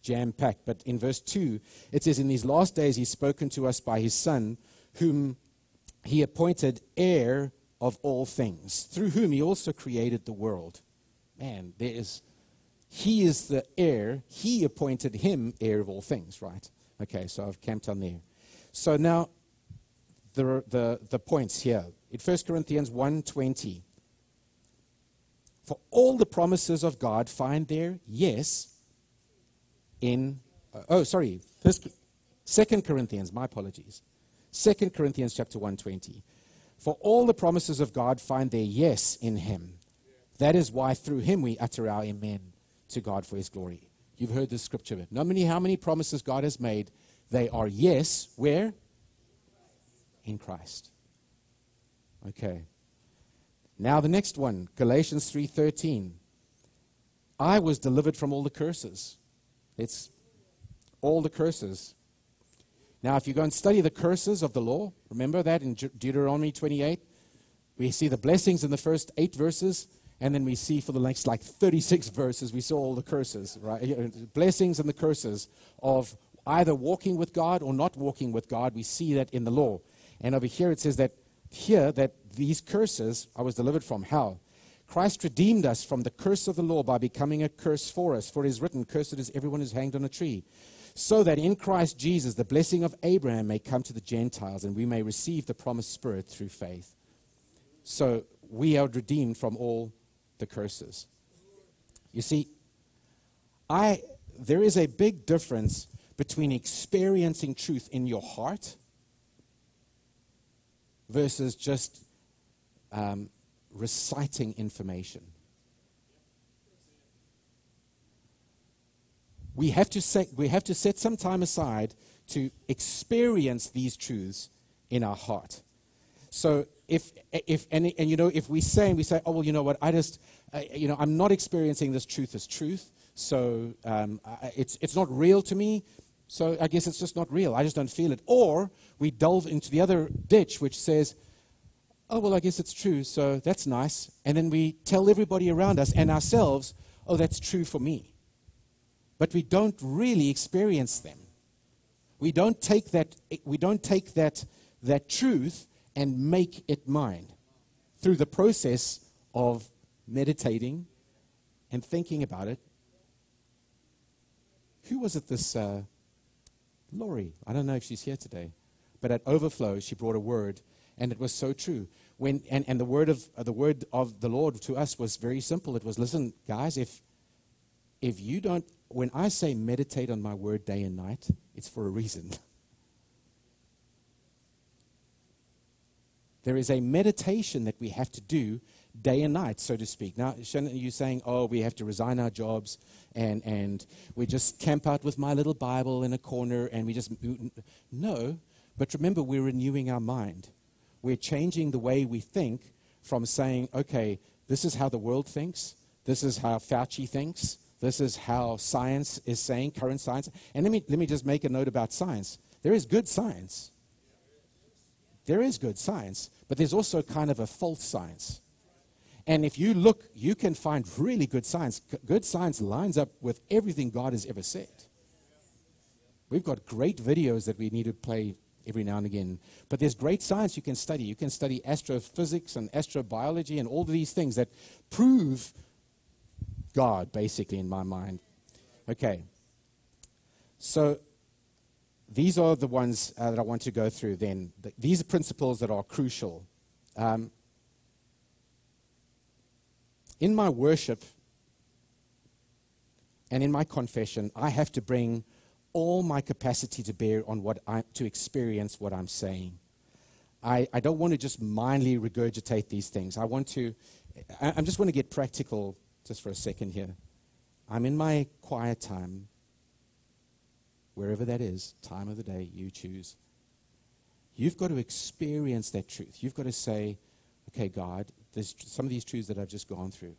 jam packed. But in verse 2, it says, In these last days he's spoken to us by his Son, whom he appointed heir of all things, through whom he also created the world. Man, there is, he is the heir. He appointed him heir of all things, right? Okay, so I've camped on there. So now, the, the, the points here. In 1 Corinthians 1.20, for all the promises of God find their yes in, uh, oh, sorry, first, Second Corinthians, my apologies. Second Corinthians chapter 120. For all the promises of God find their yes in him. That is why through him we utter our amen to God for his glory. You've heard this scripture. Not many how many promises God has made. They are yes, where? In Christ. Okay. Now the next one, Galatians 3:13. I was delivered from all the curses. It's all the curses. Now if you go and study the curses of the law, remember that in Deuteronomy 28, we see the blessings in the first 8 verses and then we see for the next like 36 verses we saw all the curses, right? Uh, blessings and the curses of either walking with God or not walking with God. We see that in the law. And over here it says that here that these curses I was delivered from. hell. Christ redeemed us from the curse of the law by becoming a curse for us. For it is written, Cursed is everyone who's hanged on a tree. So that in Christ Jesus the blessing of Abraham may come to the Gentiles and we may receive the promised Spirit through faith. So we are redeemed from all the curses. You see, I, there is a big difference between experiencing truth in your heart versus just um, reciting information. We have, to set, we have to set some time aside to experience these truths in our heart. So if, if and, and you know, if we say, and we say, oh, well, you know what, I just, uh, you know, I'm not experiencing this truth as truth, so um, I, it's, it's not real to me, so I guess it's just not real. I just don't feel it. Or we delve into the other ditch, which says, oh, well, I guess it's true, so that's nice. And then we tell everybody around us and ourselves, oh, that's true for me. But we don't really experience them. We don't take that, we don't take that, that truth and make it mine through the process of meditating and thinking about it. Who was it this uh, Laurie? I don't know if she's here today. But at Overflow, she brought a word, and it was so true. When, and, and the, word of, uh, the word of the Lord to us was very simple. It was, listen, guys, if, if you don't, when I say meditate on my word day and night, it's for a reason. [LAUGHS] there is a meditation that we have to do day and night, so to speak. Now, Shannon, you're saying, oh, we have to resign our jobs and, and we just camp out with my little Bible in a corner and we just. No, but remember, we're renewing our mind. We're changing the way we think from saying, okay, this is how the world thinks, this is how Fauci thinks, this is how science is saying, current science. And let me, let me just make a note about science. There is good science. There is good science, but there's also kind of a false science. And if you look, you can find really good science. Good science lines up with everything God has ever said. We've got great videos that we need to play every now and again. But there's great science you can study. You can study astrophysics and astrobiology and all these things that prove God, basically, in my mind. Okay. So these are the ones uh, that I want to go through then. The, these are principles that are crucial. Um, in my worship and in my confession, I have to bring all my capacity to bear on what I, to experience what I'm saying. I, I don't want to just mindly regurgitate these things. I want to, I, I just want to get practical just for a second here. I'm in my quiet time, wherever that is, time of the day, you choose. You've got to experience that truth. You've got to say, okay, God, there's some of these truths that I've just gone through.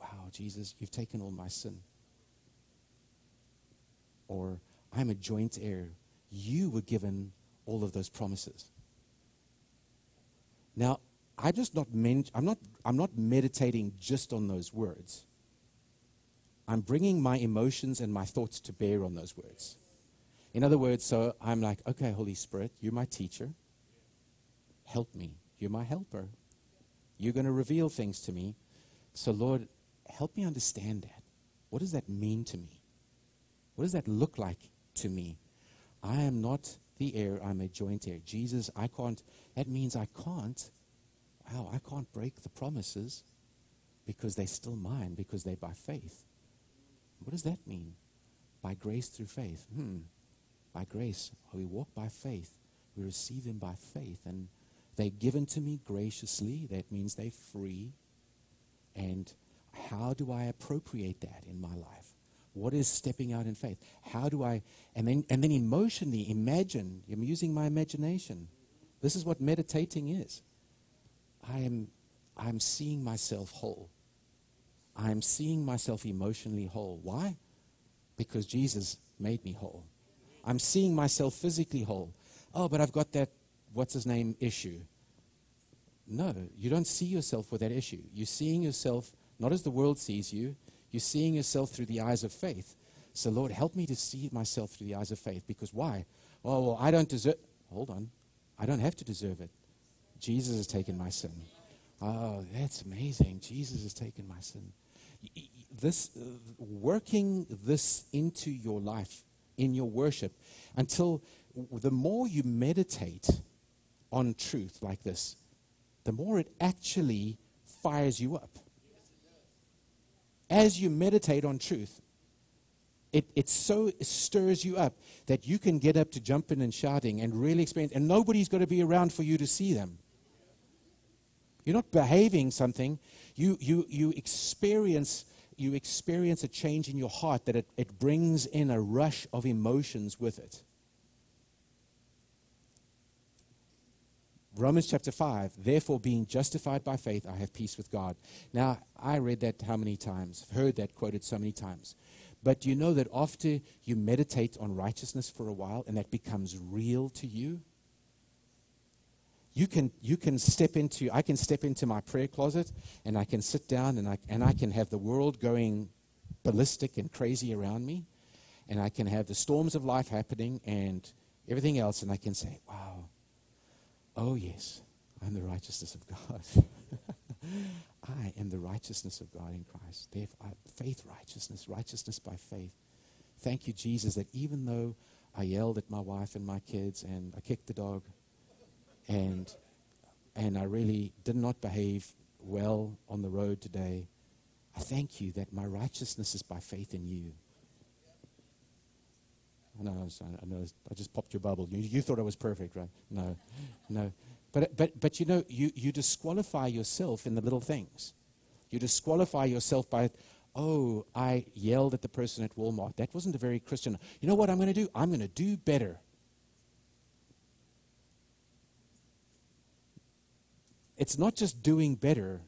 Wow, Jesus, you've taken all my sin. Or, I'm a joint heir. You were given all of those promises. Now, I'm just not men- I'm not I'm not meditating just on those words. I'm bringing my emotions and my thoughts to bear on those words. In other words, so I'm like, okay, Holy Spirit, you're my teacher. Help me. You're my helper. You're going to reveal things to me. So, Lord, help me understand that. What does that mean to me? What does that look like to me. I am not the heir, I'm a joint heir. Jesus, I can't, that means I can't, wow, I can't break the promises because they're still mine, because they're by faith. What does that mean? By grace through faith. Hmm. By grace, we walk by faith. We receive them by faith. And they're given to me graciously. That means they're free. And how do I appropriate that in my life? What is stepping out in faith? How do I, and then, and then emotionally imagine, I'm using my imagination. This is what meditating is. I am, I'm seeing myself whole. I'm seeing myself emotionally whole. Why? Because Jesus made me whole. I'm seeing myself physically whole. Oh, but I've got that, what's his name, issue. No, you don't see yourself with that issue. You're seeing yourself not as the world sees you, you're seeing yourself through the eyes of faith. So, Lord, help me to see myself through the eyes of faith. Because why? Oh, well, I don't deserve. Hold on. I don't have to deserve it. Jesus has taken my sin. Oh, that's amazing. Jesus has taken my sin. This, uh, working this into your life, in your worship, until the more you meditate on truth like this, the more it actually fires you up as you meditate on truth, it, it so stirs you up that you can get up to jumping and shouting and really experience, and nobody's going to be around for you to see them. You're not behaving something. You, you, you, experience, you experience a change in your heart that it, it brings in a rush of emotions with it. Romans chapter 5, therefore, being justified by faith, I have peace with God. Now, I read that how many times? I've heard that quoted so many times. But you know that after you meditate on righteousness for a while and that becomes real to you, you can, you can step into, I can step into my prayer closet and I can sit down and I, and I can have the world going ballistic and crazy around me. And I can have the storms of life happening and everything else. And I can say, wow, oh yes, I'm the righteousness of God. [LAUGHS] I am the righteousness of God in Christ. Therefore, uh, faith, righteousness, righteousness by faith. Thank you, Jesus, that even though I yelled at my wife and my kids and I kicked the dog and and I really did not behave well on the road today, I thank you that my righteousness is by faith in you. I know, I, know, I just popped your bubble. You, you thought I was perfect, right? No, no. But, but, but you know, you, you disqualify yourself in the little things. You disqualify yourself by, oh, I yelled at the person at Walmart. That wasn't a very Christian. You know what I'm going to do? I'm going to do better. It's not just doing better,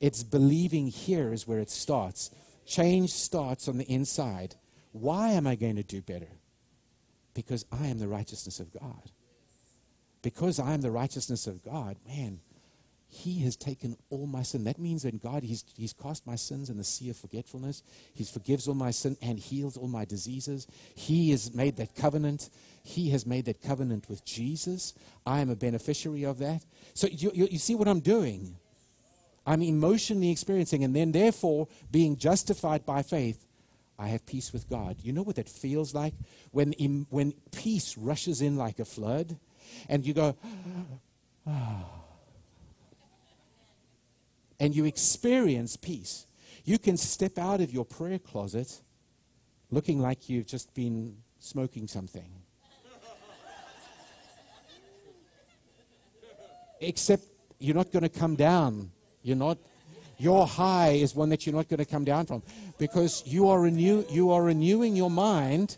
it's believing here is where it starts. Change starts on the inside. Why am I going to do better? Because I am the righteousness of God because I am the righteousness of God, man, He has taken all my sin. That means that God, He's, he's cast my sins in the sea of forgetfulness. He forgives all my sin and heals all my diseases. He has made that covenant. He has made that covenant with Jesus. I am a beneficiary of that. So you, you, you see what I'm doing? I'm emotionally experiencing, and then therefore being justified by faith. I have peace with God. You know what that feels like? When, when peace rushes in like a flood, and you go, [SIGHS] and you experience peace. You can step out of your prayer closet looking like you've just been smoking something. Except you're not going to come down. You're not your high is one that you're not going to come down from because you are renew you are renewing your mind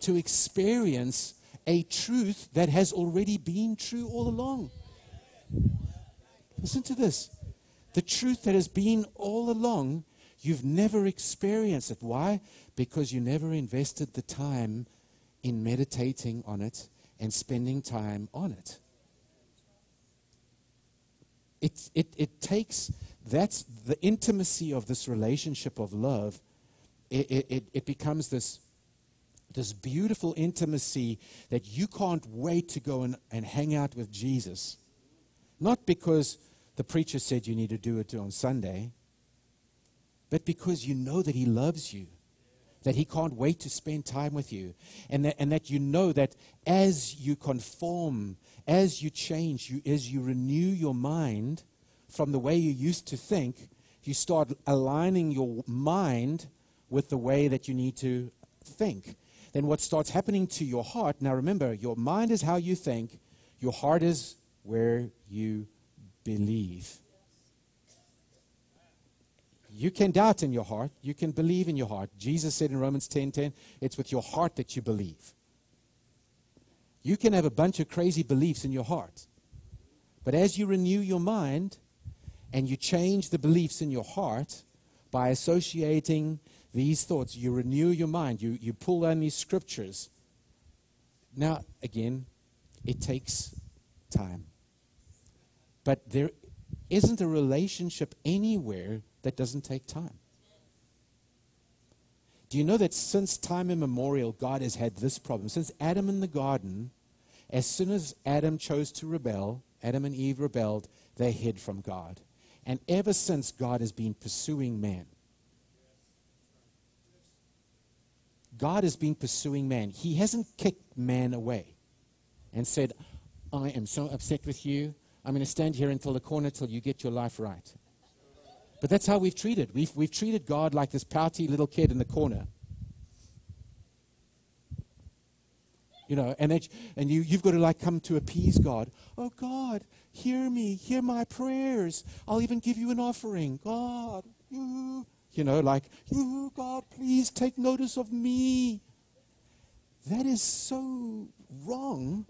to experience a truth that has already been true all along. Listen to this. The truth that has been all along, you've never experienced it. Why? Because you never invested the time in meditating on it and spending time on it. It, it, it takes, that's the intimacy of this relationship of love. It, it, it becomes this this beautiful intimacy that you can't wait to go and, and hang out with Jesus. Not because the preacher said you need to do it on Sunday, but because you know that He loves you, that He can't wait to spend time with you, and that, and that you know that as you conform, as you change, you, as you renew your mind from the way you used to think, you start aligning your mind with the way that you need to think then what starts happening to your heart, now remember, your mind is how you think, your heart is where you believe. You can doubt in your heart, you can believe in your heart. Jesus said in Romans 10:10, 10, 10, it's with your heart that you believe. You can have a bunch of crazy beliefs in your heart. But as you renew your mind and you change the beliefs in your heart by associating these thoughts, you renew your mind, you, you pull down these scriptures. Now, again, it takes time. But there isn't a relationship anywhere that doesn't take time. Do you know that since time immemorial, God has had this problem? Since Adam in the garden, as soon as Adam chose to rebel, Adam and Eve rebelled, they hid from God. And ever since, God has been pursuing man. God has been pursuing man. He hasn't kicked man away and said, I am so upset with you. I'm going to stand here until the corner till you get your life right. But that's how we've treated. We've, we've treated God like this pouty little kid in the corner. You know, and, and you, you've got to like come to appease God. Oh, God, hear me, hear my prayers. I'll even give you an offering. God, you, you know, like, you, God, please take notice of me. That is so wrong.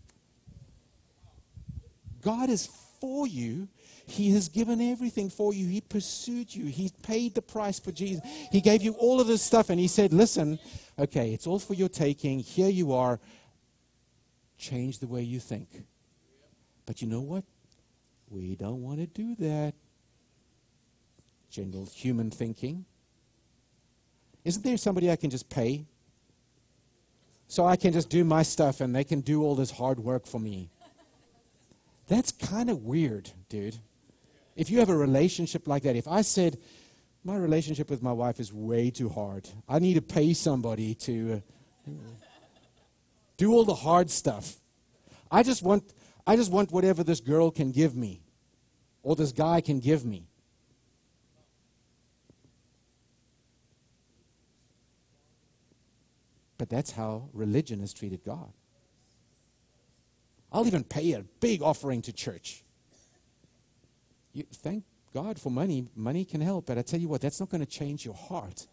God is for you. He has given everything for you. He pursued you. He paid the price for Jesus. He gave you all of this stuff, and He said, Listen, okay, it's all for your taking. Here you are. Change the way you think. But you know what? We don't want to do that. General human thinking. Isn't there somebody I can just pay? So I can just do my stuff and they can do all this hard work for me. That's kind of weird, dude. If you have a relationship like that, if I said, my relationship with my wife is way too hard, I need to pay somebody to uh, do all the hard stuff. I just want, I just want whatever this girl can give me or this guy can give me. But that's how religion has treated God. I'll even pay a big offering to church. You, thank God for money. Money can help, but I tell you what, that's not going to change your heart.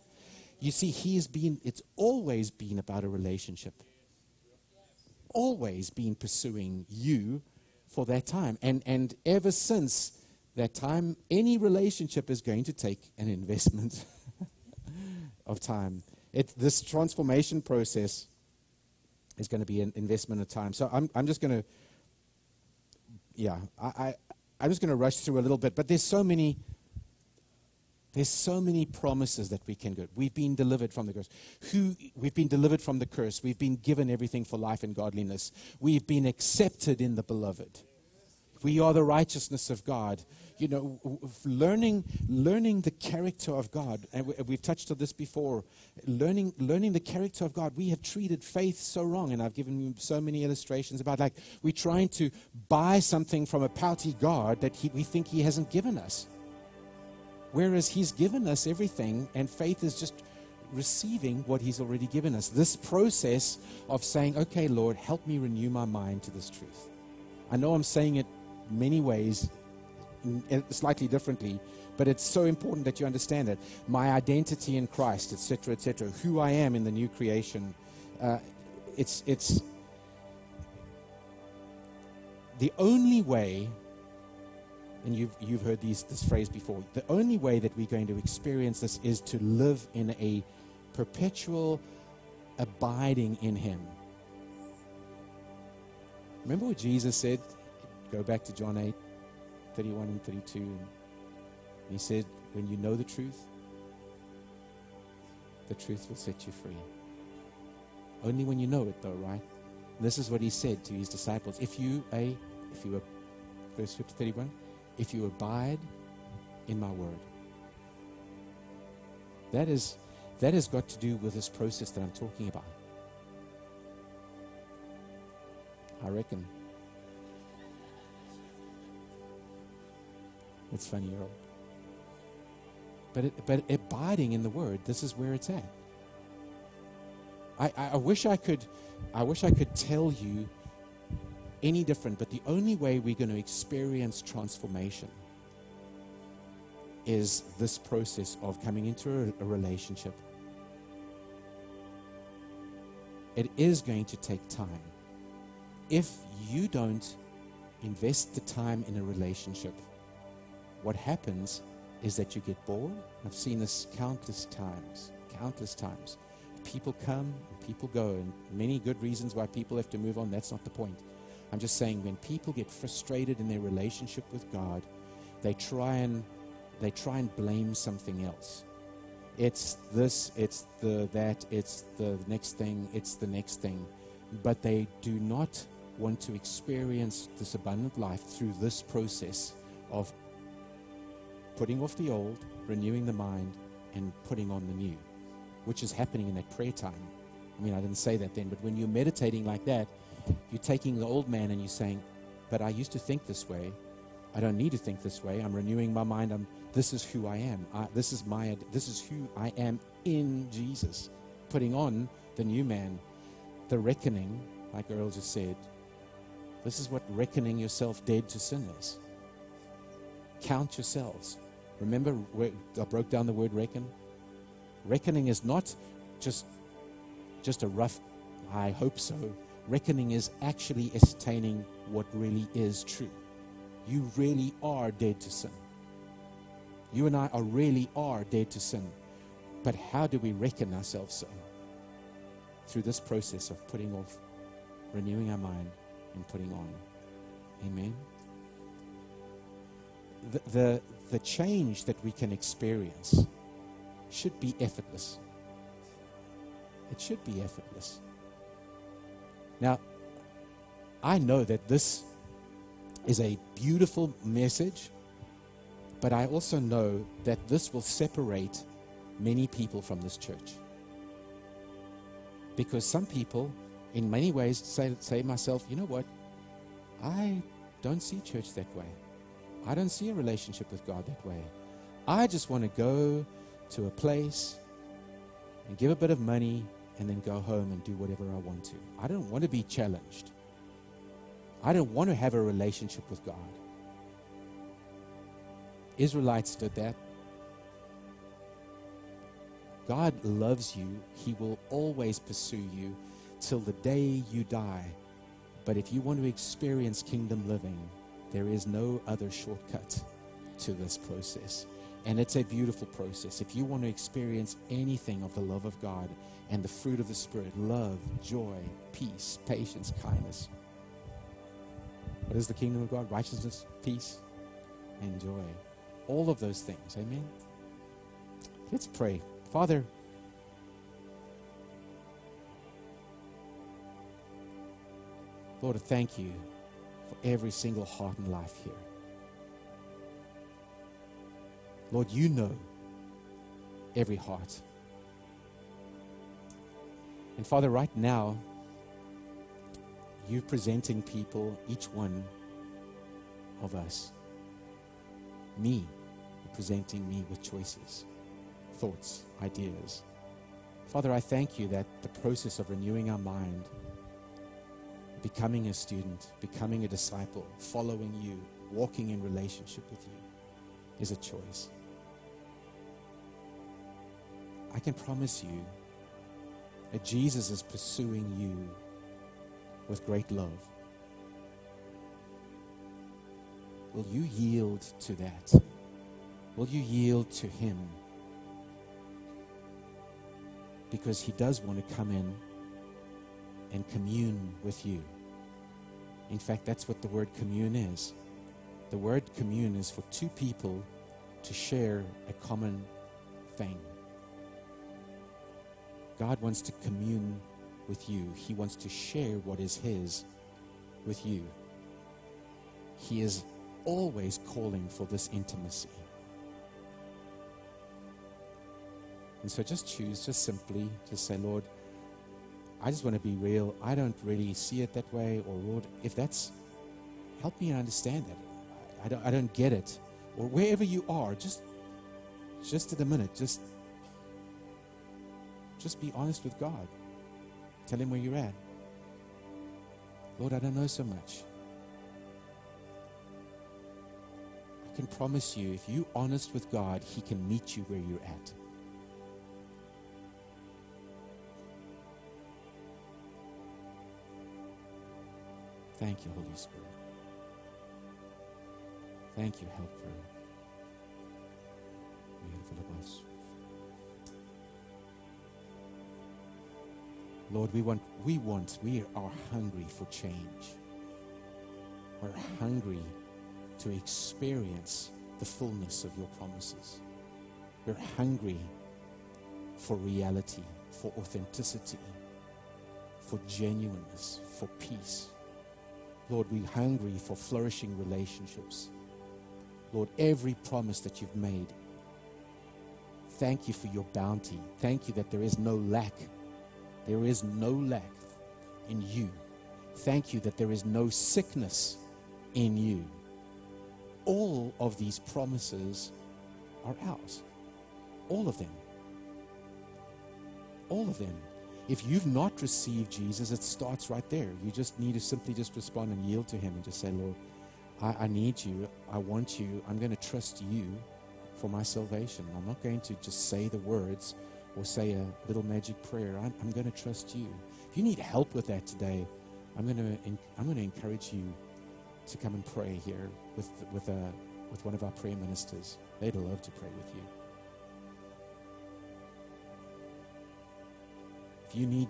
You see, He has been, it's always been about a relationship. Always been pursuing you for that time. And, and ever since that time, any relationship is going to take an investment [LAUGHS] of time. It, this transformation process is going to be an investment of time. So I'm, I'm just going to, yeah, I, I, I'm just going to rush through a little bit. But there's so many, there's so many promises that we can get. We've been delivered from the curse. Who, we've been delivered from the curse. We've been given everything for life and godliness. We've been accepted in the beloved. We are the righteousness of God you know, learning, learning the character of God, and we've touched on this before, learning, learning the character of God. We have treated faith so wrong, and I've given you so many illustrations about like we're trying to buy something from a pouty God that he, we think He hasn't given us. Whereas He's given us everything, and faith is just receiving what He's already given us. This process of saying, okay, Lord, help me renew my mind to this truth. I know I'm saying it many ways slightly differently, but it's so important that you understand it. My identity in Christ, etc., etc., who I am in the new creation. Uh, it's it's the only way, and you've you've heard these, this phrase before. The only way that we're going to experience this is to live in a perpetual abiding in Him. Remember what Jesus said? Go back to John 8. 31 and 32. And he said, When you know the truth, the truth will set you free. Only when you know it, though, right? And this is what he said to his disciples. If you, a, if you, were, verse 31, if you abide in my word, that is, that has got to do with this process that I'm talking about. I reckon It's funny, Earl. But, it, but abiding in the Word, this is where it's at. I, I, I wish I could, I wish I could tell you any different, but the only way we're going to experience transformation is this process of coming into a, a relationship. It is going to take time. If you don't invest the time in a relationship, what happens is that you get bored. I've seen this countless times, countless times. People come people go, and many good reasons why people have to move on. That's not the point. I'm just saying when people get frustrated in their relationship with God, they try and they try and blame something else. It's this, it's the that, it's the next thing, it's the next thing. But they do not want to experience this abundant life through this process of putting off the old, renewing the mind, and putting on the new, which is happening in that prayer time. I mean, I didn't say that then, but when you're meditating like that, you're taking the old man and you're saying, But I used to think this way. I don't need to think this way. I'm renewing my mind. I'm, this is who I am. I, this is my. This is who I am in Jesus. Putting on the new man, the reckoning, like Earl just said. This is what reckoning yourself dead to sin is. Count yourselves. Remember, I broke down the word reckon. Reckoning is not just just a rough. I hope so. Reckoning is actually ascertaining what really is true. You really are dead to sin. You and I are really are dead to sin. But how do we reckon ourselves so? Through this process of putting off, renewing our mind, and putting on Amen. The, the, the change that we can experience should be effortless. It should be effortless. Now, I know that this is a beautiful message, but I also know that this will separate many people from this church. Because some people, in many ways, say, say myself, you know what? I don't see church that way. I don't see a relationship with God that way. I just want to go to a place and give a bit of money and then go home and do whatever I want to. I don't want to be challenged. I don't want to have a relationship with God. Israelites did that. God loves you. He will always pursue you till the day you die. But if you want to experience kingdom living, there is no other shortcut to this process. And it's a beautiful process. If you want to experience anything of the love of God and the fruit of the Spirit love, joy, peace, patience, kindness what is the kingdom of God? Righteousness, peace, and joy. All of those things. Amen. Let's pray. Father, Lord, thank you for every single heart and life here. Lord, you know every heart. And Father, right now, you're presenting people, each one of us, me, presenting me with choices, thoughts, ideas. Father, I thank you that the process of renewing our mind, becoming a student, becoming a disciple, following you, walking in relationship with you, is a choice. I can promise you that Jesus is pursuing you with great love. Will you yield to that? Will you yield to Him? Because He does want to come in and commune with you. In fact, that's what the word commune is. The word commune is for two people to share a common thing. God wants to commune with you. He wants to share what is His with you. He is always calling for this intimacy. And so just choose, just simply, just say, Lord, I just want to be real. I don't really see it that way. Or, Lord, if that's, help me understand that. I don't, I don't get it. Or wherever you are, just, just at the minute, just, just be honest with God. Tell him where you're at. Lord, I don't know so much. I can promise you, if you're honest with God, He can meet you where you're at. Thank you, Holy Spirit. Thank you, Helper. Lord, we want, we want, we are hungry for change. We're hungry to experience the fullness of your promises. We're hungry for reality, for authenticity, for genuineness, for peace. Lord, we're hungry for flourishing relationships. Lord, every promise that you've made, thank you for your bounty. Thank you that there is no lack there is no lack in you. Thank you that there is no sickness in you. All of these promises are ours. All of them. All of them. If you've not received Jesus, it starts right there. You just need to simply just respond and yield to Him and just say, Lord, I, I need you. I want you. I'm going to trust you for my salvation. I'm not going to just say the words or say a little magic prayer. I'm, I'm going to trust you. If you need help with that today, I'm going to I'm going to encourage you to come and pray here with with a with one of our prayer ministers. They'd love to pray with you. If you need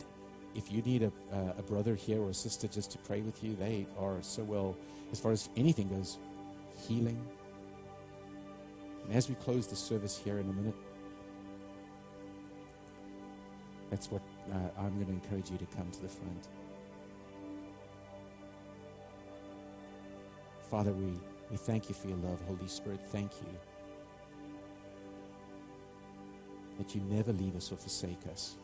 if you need a, uh, a brother here or a sister just to pray with you, they are so well, as far as anything goes, healing. And as we close the service here in a minute, that's what uh, I'm going to encourage you to come to the front. Father, we, we thank you for your love. Holy Spirit, thank you that you never leave us or forsake us.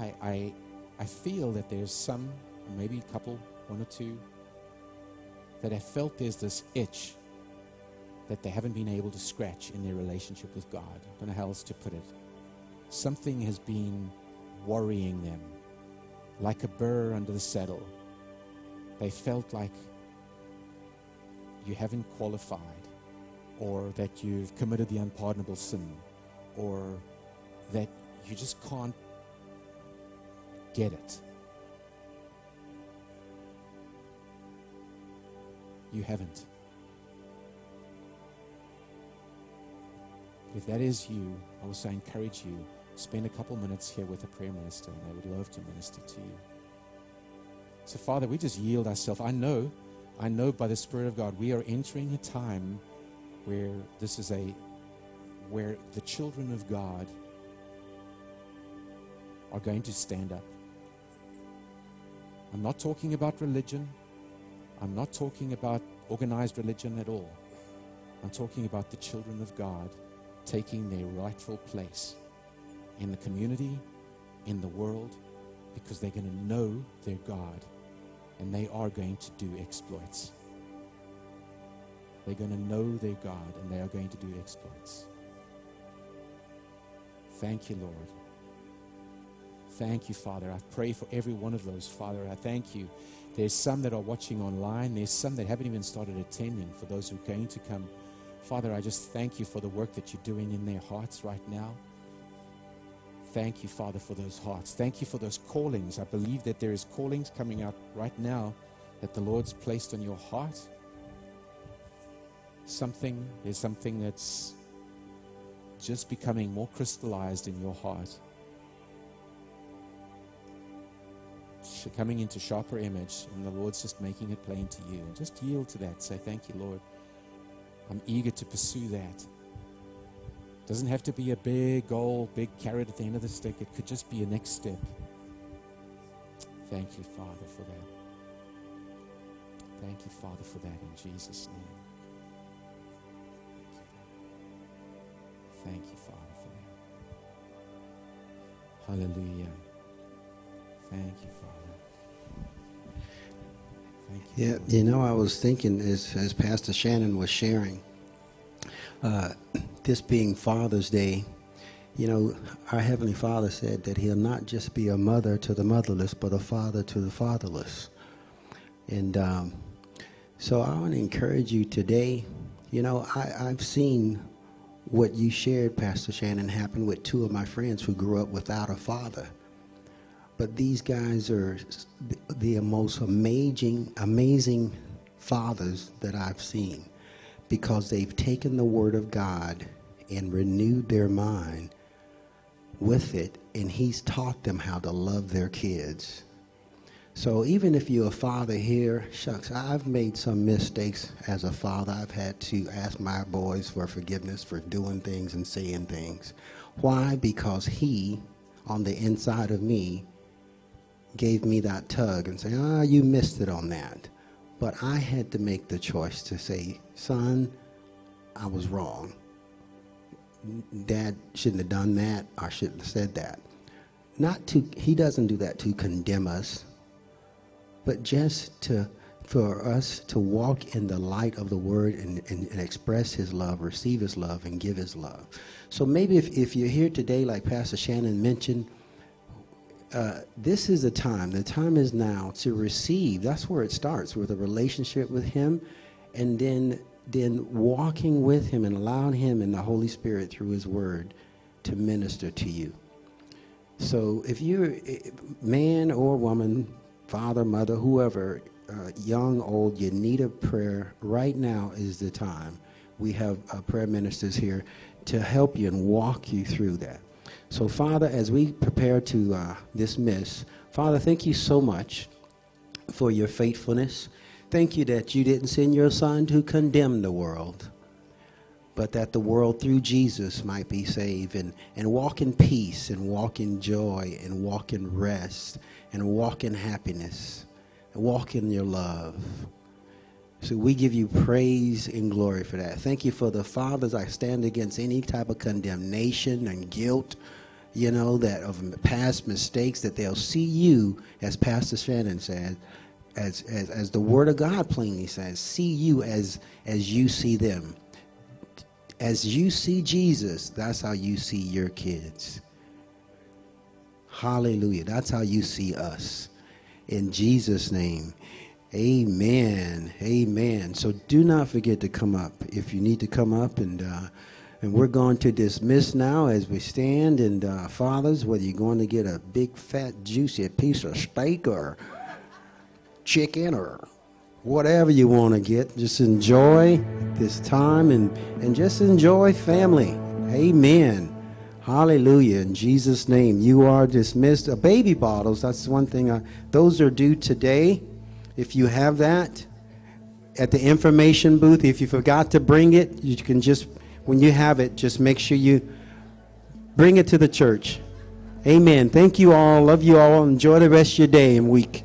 I, I, I feel that there's some, maybe a couple, one or two, that have felt there's this itch that they haven't been able to scratch in their relationship with God. I don't know how else to put it. Something has been worrying them, like a burr under the saddle. They felt like you haven't qualified, or that you've committed the unpardonable sin, or that you just can't get it. You haven't. If that is you, I will say encourage you. Spend a couple minutes here with a prayer minister, and they would love to minister to you. So, Father, we just yield ourselves. I know, I know by the Spirit of God, we are entering a time where this is a where the children of God are going to stand up. I'm not talking about religion. I'm not talking about organized religion at all. I'm talking about the children of God taking their rightful place in the community, in the world, because they're going to know their God and they are going to do exploits. They're going to know their God and they are going to do exploits. Thank you, Lord. Thank you, Father. I pray for every one of those, Father. I thank you. There's some that are watching online. There's some that haven't even started attending for those who are going to come. Father, I just thank you for the work that you're doing in their hearts right now. Thank you, Father, for those hearts. Thank you for those callings. I believe that there is callings coming out right now that the Lord's placed on your heart. Something, there's something that's just becoming more crystallized in your heart. coming into sharper image, and the Lord's just making it plain to you. And just yield to that. Say, Thank you, Lord. I'm eager to pursue that. Doesn't have to be a big goal, big carrot at the end of the stick. It could just be a next step. Thank you, Father, for that. Thank you, Father, for that in Jesus' name. Thank you, Father, for that. Hallelujah. Thank you, Father. Yeah, you know, I was thinking as, as Pastor Shannon was sharing, uh, this being Father's Day, you know, our Heavenly Father said that He'll not just be a mother to the motherless, but a father to the fatherless. And um, so I want to encourage you today. You know, I, I've seen what you shared, Pastor Shannon, happen with two of my friends who grew up without a father. But these guys are the- most amazing, amazing fathers that I've seen because they've taken the Word of God and renewed their mind with it, and He's taught them how to love their kids. So even if you're a father here, shucks, I've made some mistakes as a father. I've had to ask my boys for forgiveness for doing things and saying things. Why? Because he, on the inside of me, gave me that tug and say, ah, you missed it on that. But I had to make the choice to say, son, I was wrong. Dad shouldn't have done that. I shouldn't have said that. Not to, he doesn't do that to condemn us, but just to, for us to walk in the light of the word and, and, and express his love, receive his love, and give his love. So maybe if, if you're here today, like Pastor Shannon mentioned, uh, this is the time. The time is now to receive. That's where it starts with a relationship with Him, and then then walking with Him and allowing Him and the Holy Spirit through His Word to minister to you. So if you're man or woman, father, mother, whoever, uh, young, old, you need a prayer. Right now is the time. We have uh, prayer ministers here to help you and walk you through that. So, Father, as we prepare to uh, dismiss, Father, thank you so much for your faithfulness. Thank you that you didn't send your Son to condemn the world, but that the world through Jesus might be saved and, and walk in peace and walk in joy and walk in rest and walk in happiness and walk in your love. So we give you praise and glory for that. Thank you for the fathers. I stand against any type of condemnation and guilt, you know, that of past mistakes, that they'll see you, as Pastor Shannon said, as, as, as the Word of God plainly says, see you as, as you see them. As you see Jesus, that's how you see your kids. Hallelujah. That's how you see us. In Jesus' name. Amen. Amen. So do not forget to come up if you need to come up and uh, and we're going to dismiss now as we stand and uh, fathers whether you're going to get a big fat juicy piece of steak or chicken or whatever you want to get just enjoy this time and and just enjoy family. Amen. Hallelujah. In Jesus' name, you are dismissed. Uh, baby bottles, that's one thing. I, those are due today. If you have that at the information booth, if you forgot to bring it, you can just, when you have it, just make sure you bring it to the church. Amen. Thank you all. Love you all. Enjoy the rest of your day and week.